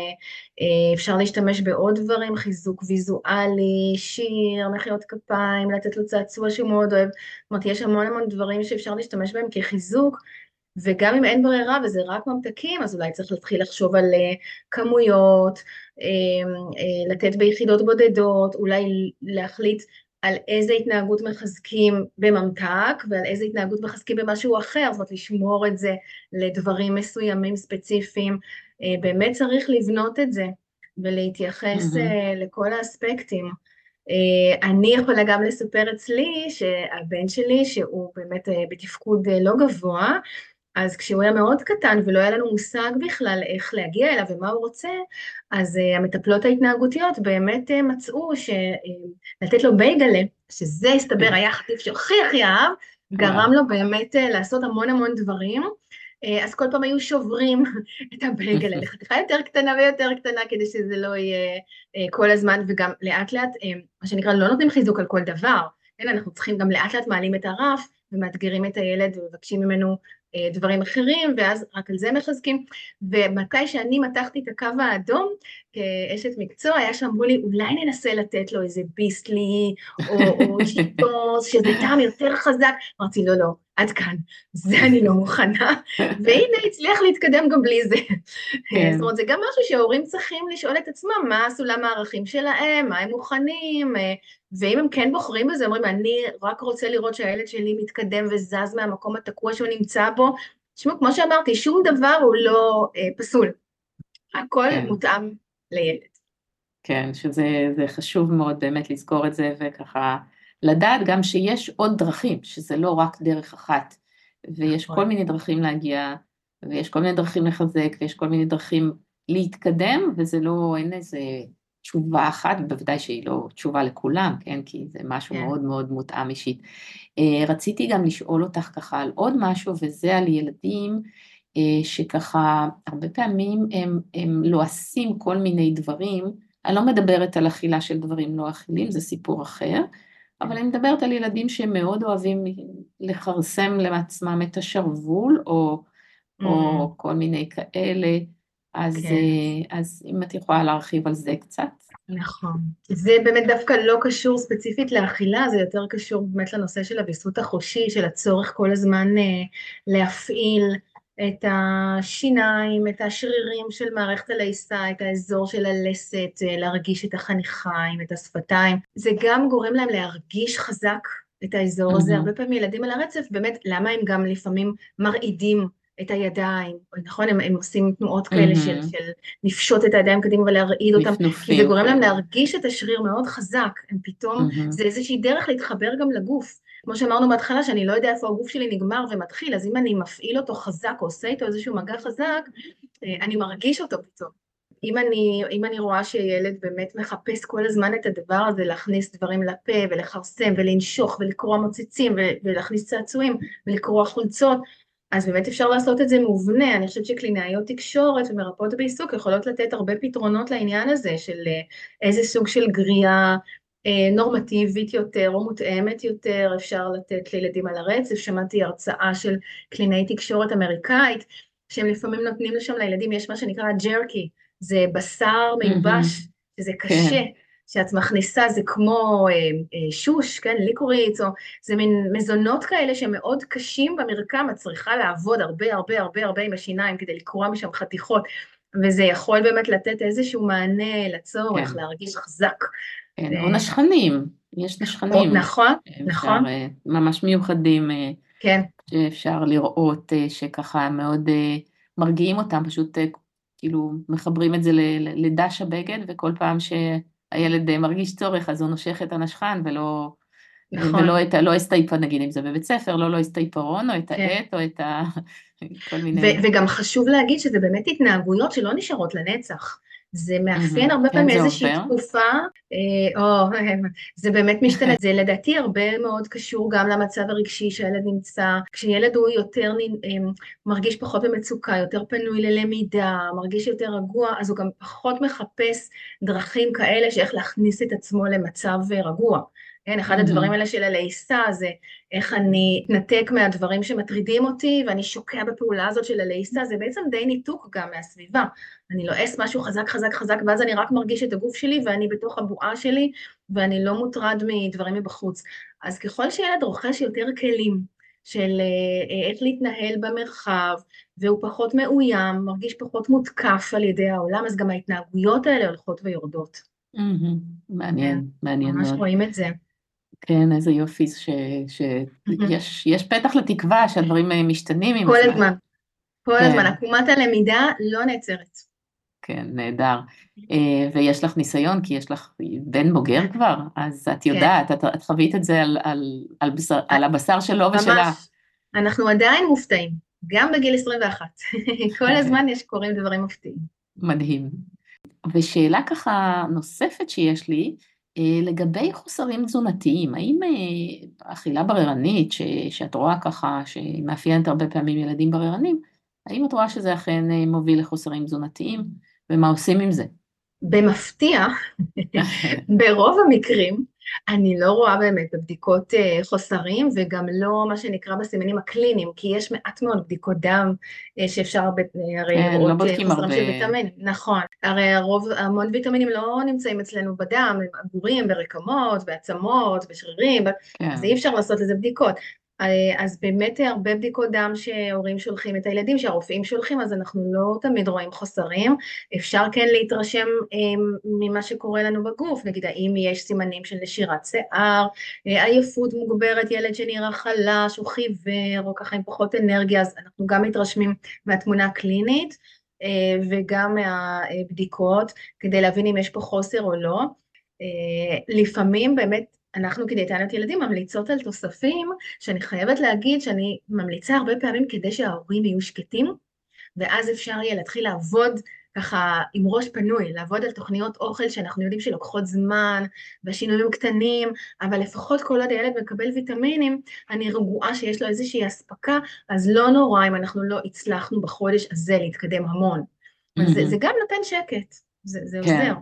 אה, אפשר להשתמש בעוד דברים, חיזוק ויזואלי, שיר, מחיאות כפיים, לתת לו צעצוע שהוא מאוד אוהב, זאת אומרת, יש המון המון דברים שאפשר להשתמש בהם כחיזוק, וגם אם אין ברירה וזה רק ממתקים, אז אולי צריך להתחיל לחשוב על כמויות, לתת ביחידות בודדות, אולי להחליט על איזה התנהגות מחזקים בממתק ועל איזה התנהגות מחזקים במשהו אחר, זאת אומרת לשמור את זה לדברים מסוימים ספציפיים. אה, באמת צריך לבנות את זה ולהתייחס. אה, לכל האספקטים. אה, אני יכולה גם לספר אצלי שהבן שלי, שהוא באמת אה, בתפקוד אה, לא גבוה, אז כשהוא היה מאוד קטן ולא היה לנו מושג בכלל איך להגיע אליו ומה הוא רוצה, אז uh, המטפלות ההתנהגותיות באמת uh, מצאו שלתת לו בייגלה, שזה הסתבר היה החטיף שהכי הכי אהב, גרם לו באמת uh, לעשות המון המון דברים. Uh, אז כל פעם היו שוברים את הבייגלה לחתיכה יותר קטנה ויותר קטנה כדי שזה לא יהיה uh, כל הזמן, וגם לאט לאט, uh, מה שנקרא, לא נותנים חיזוק על כל דבר, כן, אנחנו צריכים גם לאט לאט מעלים את הרף ומאתגרים את הילד ומבקשים ממנו אה, דברים אחרים, ואז רק על זה מחזקים. ומתי שאני מתחתי את הקו האדום כאשת מקצוע, היה שאמרו לי, אולי ננסה לתת לו איזה ביסלי, או, או שיטוס, שזה טעם יותר חזק. אמרתי, לא, לא, עד כאן, זה אני לא מוכנה. והנה, הצליח להתקדם גם בלי זה. כן. זאת אומרת, זה גם משהו שההורים צריכים לשאול את עצמם, מה סולם הערכים שלהם, מה הם מוכנים, אה, ואם הם כן בוחרים בזה, אומרים, אני רק רוצה לראות שהילד שלי מתקדם וזז מהמקום התקוע שהוא נמצא בו. תשמעו, כמו שאמרתי, שום דבר הוא לא אה, פסול. הכל כן. מותאם לילד. כן, שזה זה חשוב מאוד באמת לזכור את זה, וככה לדעת גם שיש עוד דרכים, שזה לא רק דרך אחת, ויש נכון. כל מיני דרכים להגיע, ויש כל מיני דרכים לחזק, ויש כל מיני דרכים להתקדם, וזה לא, אין איזה תשובה אחת, בוודאי שהיא לא תשובה לכולם, כן, כי זה משהו כן. מאוד מאוד מותאם אישית. אה, רציתי גם לשאול אותך ככה על עוד משהו, וזה על ילדים, אה, שככה הרבה פעמים הם, הם לועסים כל מיני דברים, אני לא מדברת על אכילה של דברים לא אכילים, זה סיפור אחר, אבל אני מדברת על ילדים שמאוד אוהבים לכרסם לעצמם את השרוול, או, או כל מיני כאלה, אז, כן. אה, אז אם את יכולה להרחיב על זה קצת. נכון. זה באמת דווקא לא קשור ספציפית לאכילה, זה יותר קשור באמת לנושא של הוויסות החושי, של הצורך כל הזמן אה, להפעיל את השיניים, את השרירים של מערכת הלעיסה, את האזור של הלסת, אה, להרגיש את החניכיים, את השפתיים. זה גם גורם להם להרגיש חזק, את האזור הזה, מהמם. הרבה פעמים ילדים על הרצף, באמת, למה הם גם לפעמים מרעידים את הידיים, נכון? הם, הם עושים תנועות כאלה של, מהמם. של לפשוט את הידיים קדימה ולהרעיד אותם, כי זה גורם להם. להרגיש את השריר מאוד חזק, הם פתאום, מהמם. זה איזושהי דרך להתחבר גם לגוף. כמו שאמרנו בהתחלה, שאני לא יודע איפה הגוף שלי נגמר ומתחיל, אז אם אני מפעיל אותו חזק, או עושה איתו איזשהו מגע חזק, אה, אני מרגיש אותו פתאום. אם אני, אם אני רואה שילד באמת מחפש כל הזמן את הדבר הזה, להכניס דברים לפה ולכרסם ולנשוך ולקרוע מוצצים ולהכניס צעצועים ולקרוע חולצות, אז באמת אפשר לעשות את זה מובנה. אני חושבת שקלינאיות תקשורת ומרפאות בעיסוק יכולות לתת הרבה פתרונות לעניין הזה של אה, איזה סוג של גריעה נורמטיבית יותר או מותאמת יותר אפשר לתת לילדים על הרצף. שמעתי הרצאה של קלינאי תקשורת אמריקאית, שהם לפעמים נותנים לשם לילדים, יש מה שנקרא ג'רקי, זה בשר מיובש. שזה כן. קשה, שאת מכניסה, זה כמו אה, אה, שוש, כן, ליקוריץ, או זה מין מזונות כאלה שמאוד קשים במרקם, את צריכה לעבוד הרבה הרבה הרבה הרבה עם השיניים כדי לקרוע משם חתיכות, וזה יכול באמת לתת איזשהו מענה לצורך, כן. להרגיש חזק. כן, אה, או נשכנים, יש או, נשכנים. נכון, אפשר, נכון, אה, ממש מיוחדים, אה, כן, שאפשר לראות אה, שככה מאוד אה, מרגיעים אותם, פשוט אה, כאילו מחברים את זה לדש הבגד, וכל פעם שהילד אה, מרגיש צורך אז הוא נושך את הנשכן ולא, אה, נכון, ולא את, ה- לא אסתייפ, נגיד אם זה בבית ספר, לא לא אסתייפרון, או את כן. העט, או את ה... כל מיני... ו- וגם חשוב להגיד שזה באמת התנהגויות שלא נשארות לנצח. זה מאפיין. הרבה כן, פעמים איזושהי. תקופה, אה, או, זה באמת משתנה, זה לדעתי הרבה מאוד קשור גם למצב הרגשי שהילד נמצא, כשילד הוא יותר, אה, מרגיש פחות במצוקה, יותר פנוי ללמידה, מרגיש יותר רגוע, אז הוא גם פחות מחפש דרכים כאלה שאיך להכניס את עצמו למצב אה, רגוע. כן, אחד הדברים מהמם. האלה של הלעיסה זה איך אני אתנתק מהדברים שמטרידים אותי ואני שוקע בפעולה הזאת של הלעיסה, זה בעצם די ניתוק גם מהסביבה. אני לועס משהו חזק חזק חזק ואז אני רק מרגיש את הגוף שלי ואני בתוך הבועה שלי ואני לא מוטרד מדברים מבחוץ. אז ככל שילד רוכש יותר כלים של אה, אה, איך להתנהל במרחב והוא פחות מאוים, מרגיש פחות מותקף על ידי העולם, אז גם ההתנהגויות האלה הולכות ויורדות. מהמם. כן, מעניין, מעניין ממש מאוד. רואים את זה. כן, איזה יופי. שיש יש פתח לתקווה שהדברים אה, משתנים כל הזמן. כל הזמן, כן, עקומת הלמידה לא נעצרת. כן, נהדר. אה, ויש לך ניסיון, כי יש לך בן בוגר כבר, אז את כן, יודעת, את, את חווית את זה על, על, על, בשר, על הבשר שלו ושלה. ממש. אנחנו עדיין מופתעים, גם בגיל 21. כל הזמן יש קורים דברים מפתיעים. מדהים. ושאלה ככה נוספת שיש לי, לגבי חוסרים תזונתיים, האם אה, אכילה בררנית, ש, שאת רואה ככה, שהיא מאפיינת הרבה פעמים ילדים בררנים, האם את רואה שזה אכן אה, מוביל לחוסרים תזונתיים, ומה עושים עם זה? במפתיע, ברוב המקרים, אני לא רואה באמת בבדיקות אה, חוסרים, וגם לא מה שנקרא בסימנים הקליניים, כי יש מעט מאוד בדיקות דם אה, שאפשר אה, הרי כן, לא לראות חוסרים. של ויטמינים. נכון. הרי הרוב, המון ויטמינים לא נמצאים אצלנו בדם, הם אגורים ברקמות, בעצמות, בשרירים, אז כן, אי אפשר לעשות לזה בדיקות. אה, אז באמת הרבה בדיקות דם שהורים שולחים את הילדים, שהרופאים שולחים, אז אנחנו לא תמיד רואים חוסרים. אפשר כן להתרשם אה, ממה שקורה לנו בגוף, נגיד האם יש סימנים של נשירת שיער, אה, עייפות מוגברת, ילד שנראה חלש או חיוור, או ככה עם פחות אנרגיה, אז אנחנו גם מתרשמים מהתמונה הקלינית וגם מהבדיקות, כדי להבין אם יש פה חוסר או לא. לפעמים באמת אנחנו כדיאטניות ילדים ממליצות על תוספים, שאני חייבת להגיד שאני ממליצה הרבה פעמים כדי שההורים יהיו שקטים, ואז אפשר יהיה להתחיל לעבוד ככה עם ראש פנוי, לעבוד על תוכניות אוכל שאנחנו יודעים שלוקחות זמן, והשינויים קטנים, אבל לפחות כל עוד הילד מקבל ויטמינים, אני רגועה שיש לו איזושהי אספקה, אז לא נורא אם אנחנו לא הצלחנו בחודש הזה להתקדם המון. אז זה. זה גם נותן שקט, זה, זה כן, עוזר.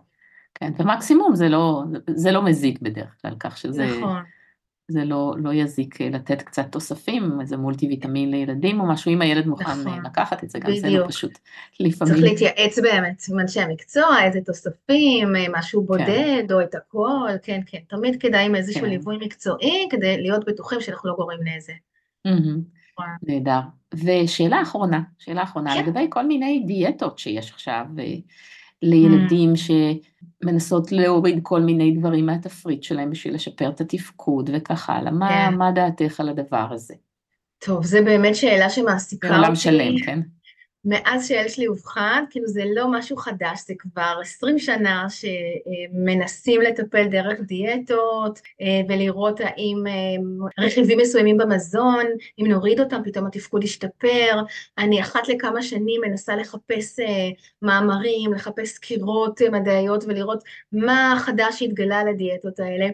כן, ומקסימום זה לא, זה לא מזיק בדרך כלל, כך שזה נכון, זה לא, לא יזיק אה, לתת קצת תוספים, איזה מולטי ויטמין לילדים או משהו, אם הילד מוכן אה, נכון, לקחת את זה, גם זה לא בדיוק. פשוט צריך לפעמים. להתייעץ באמת עם אנשי המקצוע, איזה תוספים, אה, משהו כן, בודד או את הכל, כן, כן, תמיד כדאי עם איזשהו כן. ליווי מקצועי כדי להיות בטוחים שאנחנו לא גורמים נזק. מהמם. וואו. נהדר. ושאלה אחרונה, שאלה אחרונה, כן, לגבי כל מיני דיאטות שיש עכשיו, לילדים שמנסות להוריד כל מיני דברים מהתפריט שלהם בשביל לשפר את התפקוד וכך הלאה. מה, כן. מה דעתך על הדבר הזה? טוב, זו באמת שאלה שמעסיקה אותי. בעולם שלם, כן? מאז שהילד שלי אובחן, כאילו זה לא משהו חדש, זה כבר 20 שנה שמנסים לטפל דרך דיאטות אה, ולראות האם אה, רכיבים מסוימים במזון, אם נוריד אותם פתאום התפקוד ישתפר. אני אחת לכמה שנים מנסה לחפש אה, מאמרים, לחפש סקירות מדעיות ולראות מה חדש שהתגלה על הדיאטות האלה.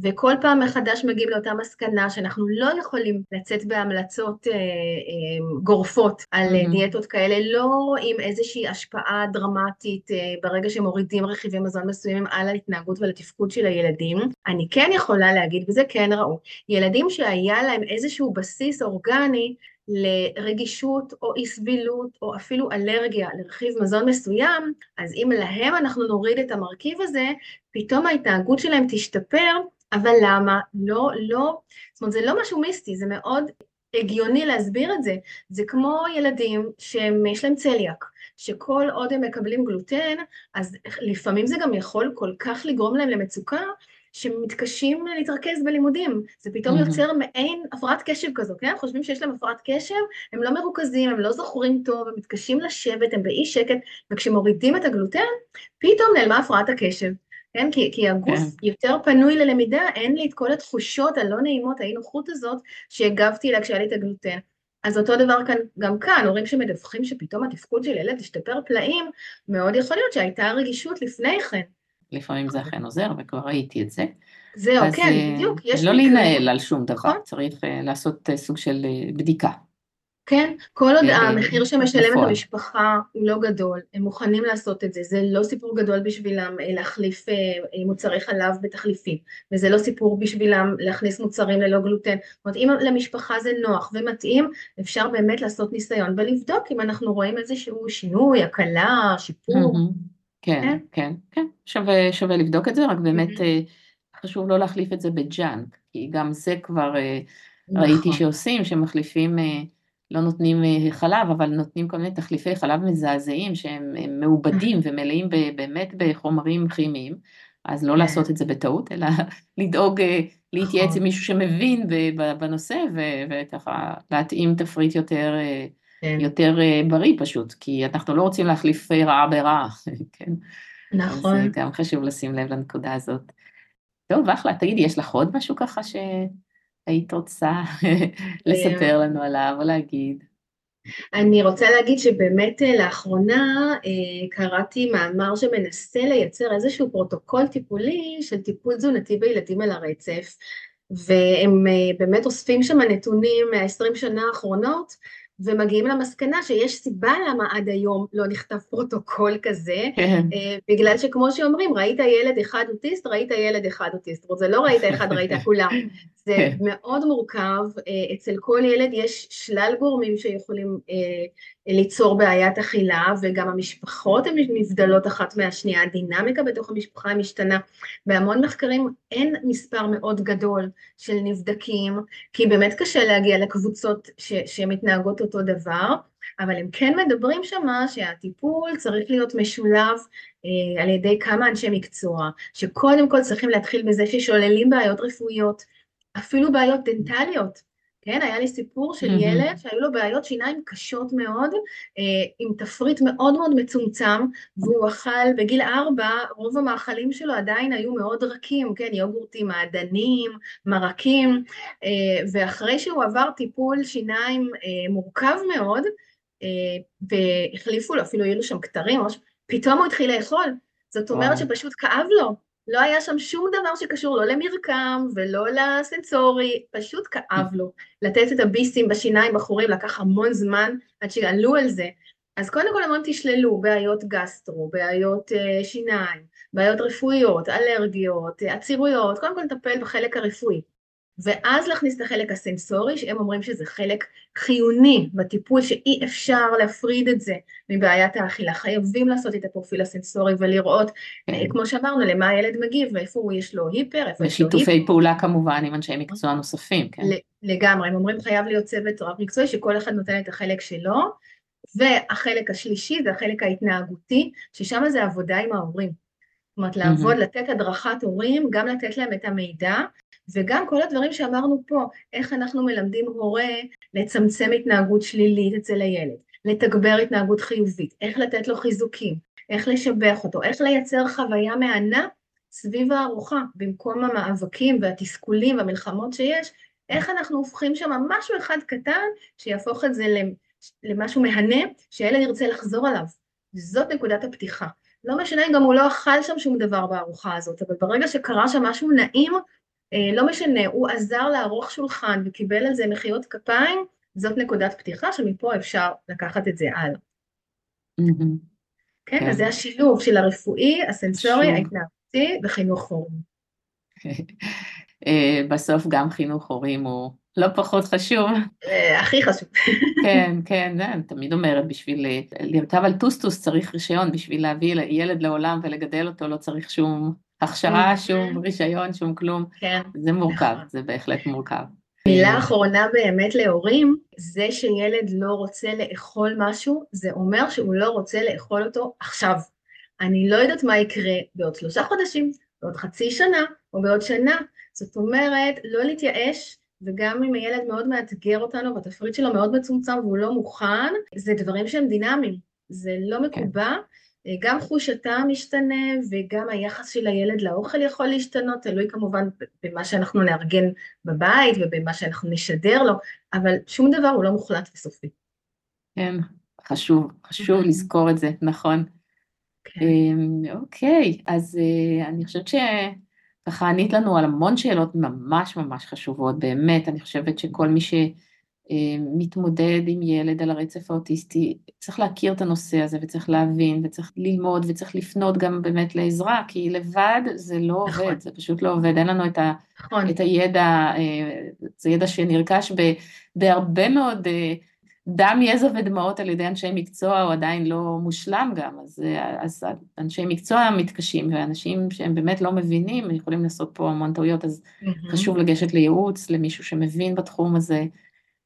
וכל פעם מחדש מגיעים לאותה מסקנה שאנחנו לא יכולים לצאת בהמלצות אה, אה, גורפות על mm-hmm. דיאטות כאלה, לא עם איזושהי השפעה דרמטית אה, ברגע שמורידים רכיבי מזון מסוימים על ההתנהגות ועל התפקוד של הילדים. אני כן יכולה להגיד, וזה כן ראו, ילדים שהיה להם איזשהו בסיס אורגני לרגישות או אי סבילות או אפילו אלרגיה לרכיב מזון מסוים, אז אם להם אנחנו נוריד את המרכיב הזה, פתאום ההתנהגות שלהם תשתפר אבל למה? לא, לא, זאת אומרת, זה לא משהו מיסטי, זה מאוד הגיוני להסביר את זה. זה כמו ילדים שיש להם צליאק, שכל עוד הם מקבלים גלוטן, אז לפעמים זה גם יכול כל כך לגרום להם למצוקה, שמתקשים להתרכז בלימודים. זה פתאום mm-hmm. יוצר מעין הפרעת קשב כזו, כן? חושבים שיש להם הפרעת קשב, הם לא מרוכזים, הם לא זוכרים טוב, הם מתקשים לשבת, הם באי שקט, וכשמורידים את הגלוטן, פתאום נעלמה הפרעת הקשב. כן? כי, כי הגוף כן. יותר פנוי ללמידה, אין לי את כל התחושות הלא נעימות, האי נוחות הזאת, שהגבתי לה כשהיה לי את הגלוטן. אז אותו דבר כאן, גם כאן, הורים שמדווחים שפתאום התפקוד של ילד השתפר פלאים, מאוד יכול להיות שהייתה רגישות לפני כן. לפעמים זה אכן עוזר, וכבר ראיתי את זה. זהו, כן, אה, בדיוק. יש לא להינעל על שום דבר, נכון? צריך אה, לעשות אה, סוג של בדיקה. כן, כל עוד המחיר שמשלמת המשפחה הוא לא גדול, הם מוכנים לעשות את זה, זה לא סיפור גדול בשבילם אה, להחליף אה, אה, מוצרי חלב בתחליפים, וזה לא סיפור בשבילם להכניס מוצרים ללא גלוטן, זאת אומרת אם למשפחה זה נוח ומתאים, אפשר באמת לעשות ניסיון ולבדוק אם אנחנו רואים איזשהו שינוי, הקלה, שיפור. כן, כן, כן, כן, שווה, שווה לבדוק את זה, רק באמת חשוב לא להחליף את זה בג'אנק, כי גם זה כבר ראיתי נכון. שעושים, שמחליפים לא נותנים אה, חלב, אבל נותנים כל מיני תחליפי חלב מזעזעים שהם מעובדים ומלאים באמת בחומרים כימיים, אז לא כן. לעשות את זה בטעות, אלא לדאוג אה, להתייעץ עם נכון. מישהו שמבין בנושא, וככה להתאים תפריט יותר, אה, כן. יותר בריא פשוט, כי אנחנו לא רוצים להחליף רעה ברעה, כן? נכון. אז גם חשוב לשים לב לנקודה הזאת. טוב, אחלה, תגידי, יש לך עוד משהו ככה ש... היית רוצה לספר לנו עליו או להגיד? אני רוצה להגיד שבאמת אה, לאחרונה אה, קראתי מאמר שמנסה לייצר איזשהו פרוטוקול טיפולי של טיפול תזונתי בילדים על הרצף, והם אה, באמת אוספים שם נתונים מה-20 שנה האחרונות, ומגיעים למסקנה שיש סיבה למה עד היום לא נכתב פרוטוקול כזה, כן. אה, בגלל שכמו שאומרים, ראית ילד אחד אוטיסט, ראית ילד אחד אוטיסט, זה לא ראית אחד, ראית כולם. זה כן. מאוד מורכב, אה, אצל כל ילד יש שלל גורמים שיכולים אה, ליצור בעיית אכילה, וגם המשפחות הן נבדלות אחת מהשנייה, הדינמיקה בתוך המשפחה משתנה. בהמון מחקרים אין מספר מאוד גדול של נבדקים, כי באמת קשה להגיע לקבוצות שמתנהגות אותו דבר, אבל הם כן מדברים שמה שהטיפול צריך להיות משולב אה, על ידי כמה אנשי מקצוע, שקודם כל צריכים להתחיל בזה ששוללים בעיות רפואיות, אפילו בעיות דנטליות, כן, היה לי סיפור של. ילד שהיו לו בעיות שיניים קשות מאוד, אה, עם תפריט מאוד מאוד מצומצם, והוא אכל בגיל ארבע, רוב המאכלים שלו עדיין היו מאוד רכים, כן, יוגורטים, מעדנים, מרקים, אה, ואחרי שהוא עבר טיפול שיניים אה, מורכב מאוד, והחליפו לו, אפילו היו לו שם כתרים, פתאום הוא התחיל לאכול. זאת אומרת שפשוט כאב לו, לא היה שם שום דבר שקשור לא למרקם ולא לסנסורי, פשוט כאב לו. לתת את הביסים בשיניים בחורים לקח המון זמן עד שעלו על זה. אז קודם כל המון תשללו בעיות גסטרו, בעיות uh, שיניים, בעיות רפואיות, אלרגיות, עצירויות, קודם כל נטפל בחלק הרפואי. ואז להכניס את החלק הסנסורי, שהם אומרים שזה חלק חיוני בטיפול, שאי אפשר להפריד את זה מבעיית האכילה. חייבים לעשות את הפרופיל הסנסורי ולראות, כן. כמו שאמרנו, למה הילד מגיב, ואיפה הוא יש לו היפר, איפה יש לו היפר. ושיתופי פעולה כמובן עם אנשי מקצוע נוספים, כן. לגמרי, הם אומרים חייב להיות צוות רב מקצועי, שכל אחד נותן את החלק שלו, והחלק השלישי זה החלק ההתנהגותי, ששם זה עבודה עם ההורים. זאת אומרת, לעבוד, לתת הדרכת הורים, גם לתת להם את המידע, וגם כל הדברים שאמרנו פה, איך אנחנו מלמדים הורה לצמצם התנהגות שלילית אצל הילד, לתגבר התנהגות חיובית, איך לתת לו חיזוקים, איך לשבח אותו, איך לייצר חוויה מהנה סביב הארוחה, במקום המאבקים והתסכולים והמלחמות שיש, איך אנחנו הופכים שם משהו אחד קטן שיהפוך את זה למשהו מהנה, שהילד ירצה לחזור עליו. זאת נקודת הפתיחה. לא משנה אם גם הוא לא אכל שם שום דבר בארוחה הזאת, אבל ברגע שקרה שם משהו נעים, לא משנה, הוא עזר לערוך שולחן וקיבל על זה מחיאות כפיים, זאת נקודת פתיחה שמפה אפשר לקחת את זה הלאה. כן, אז זה השילוב של הרפואי, הסנסורי, ההתנהגותי וחינוך הורים. אה, בסוף גם חינוך הורים הוא לא פחות חשוב. אה, הכי חשוב. כן, כן, אני תמיד אומרת, בשביל לרכב על טוסטוס צריך רישיון, בשביל להביא ילד לעולם ולגדל אותו לא צריך שום הכשרה, שום רישיון, שום כלום. כן. זה מורכב, נכון. זה בהחלט מורכב. מילה אחרונה באמת להורים, זה שילד לא רוצה לאכול משהו, זה אומר שהוא לא רוצה לאכול אותו עכשיו. אני לא יודעת מה יקרה בעוד שלושה חודשים, בעוד חצי שנה או בעוד שנה. זאת אומרת, לא להתייאש, וגם אם הילד מאוד מאתגר אותנו והתפריט שלו מאוד מצומצם והוא לא מוכן, זה דברים שהם דינמיים, זה לא. מקובע. כן. גם חוש הטעם משתנה וגם היחס של הילד לאוכל יכול להשתנות, תלוי כמובן במה שאנחנו נארגן בבית ובמה שאנחנו נשדר לו, אבל שום דבר הוא לא מוחלט וסופי. כן, חשוב, חשוב לזכור את זה, נכון. כן. אמ, אוקיי, אז אה, אני חושבת ש... ככה ענית לנו על המון שאלות ממש ממש חשובות, באמת, אני חושבת שכל מי שמתמודד עם ילד על הרצף האוטיסטי, צריך להכיר את הנושא הזה וצריך להבין וצריך ללמוד וצריך לפנות גם באמת לעזרה, כי לבד זה לא נכון. עובד, זה פשוט לא עובד, אין לנו את, ה, נכון. את הידע, אה, זה ידע שנרכש בהרבה מאוד אה, דם, יזע ודמעות על ידי אנשי מקצוע הוא עדיין לא מושלם גם, אז, אז אנשי מקצוע מתקשים, ואנשים שהם באמת לא מבינים, יכולים לעשות פה המון טעויות, אז mm-hmm. חשוב לגשת לייעוץ, למישהו שמבין בתחום הזה.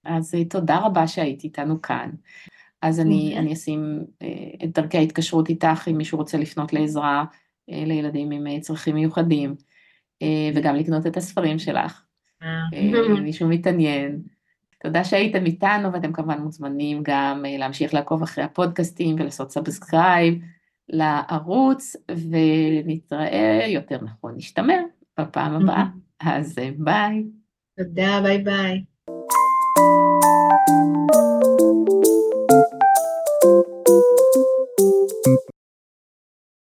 אז תודה רבה שהיית איתנו כאן. אז אני, mm-hmm. אני אשים אה, את דרכי ההתקשרות איתך, אם מישהו רוצה לפנות לעזרה אה, לילדים עם אה, צרכים מיוחדים, וגם לקנות את הספרים שלך, אם מישהו מתעניין. תודה שהייתם איתנו, ואתם כמובן מוזמנים גם אה, להמשיך לעקוב אחרי הפודקאסטים ולעשות subscribe לערוץ, ונתראה, יותר נכון, נשתמע בפעם הבאה. אז אה, ביי. תודה, ביי ביי.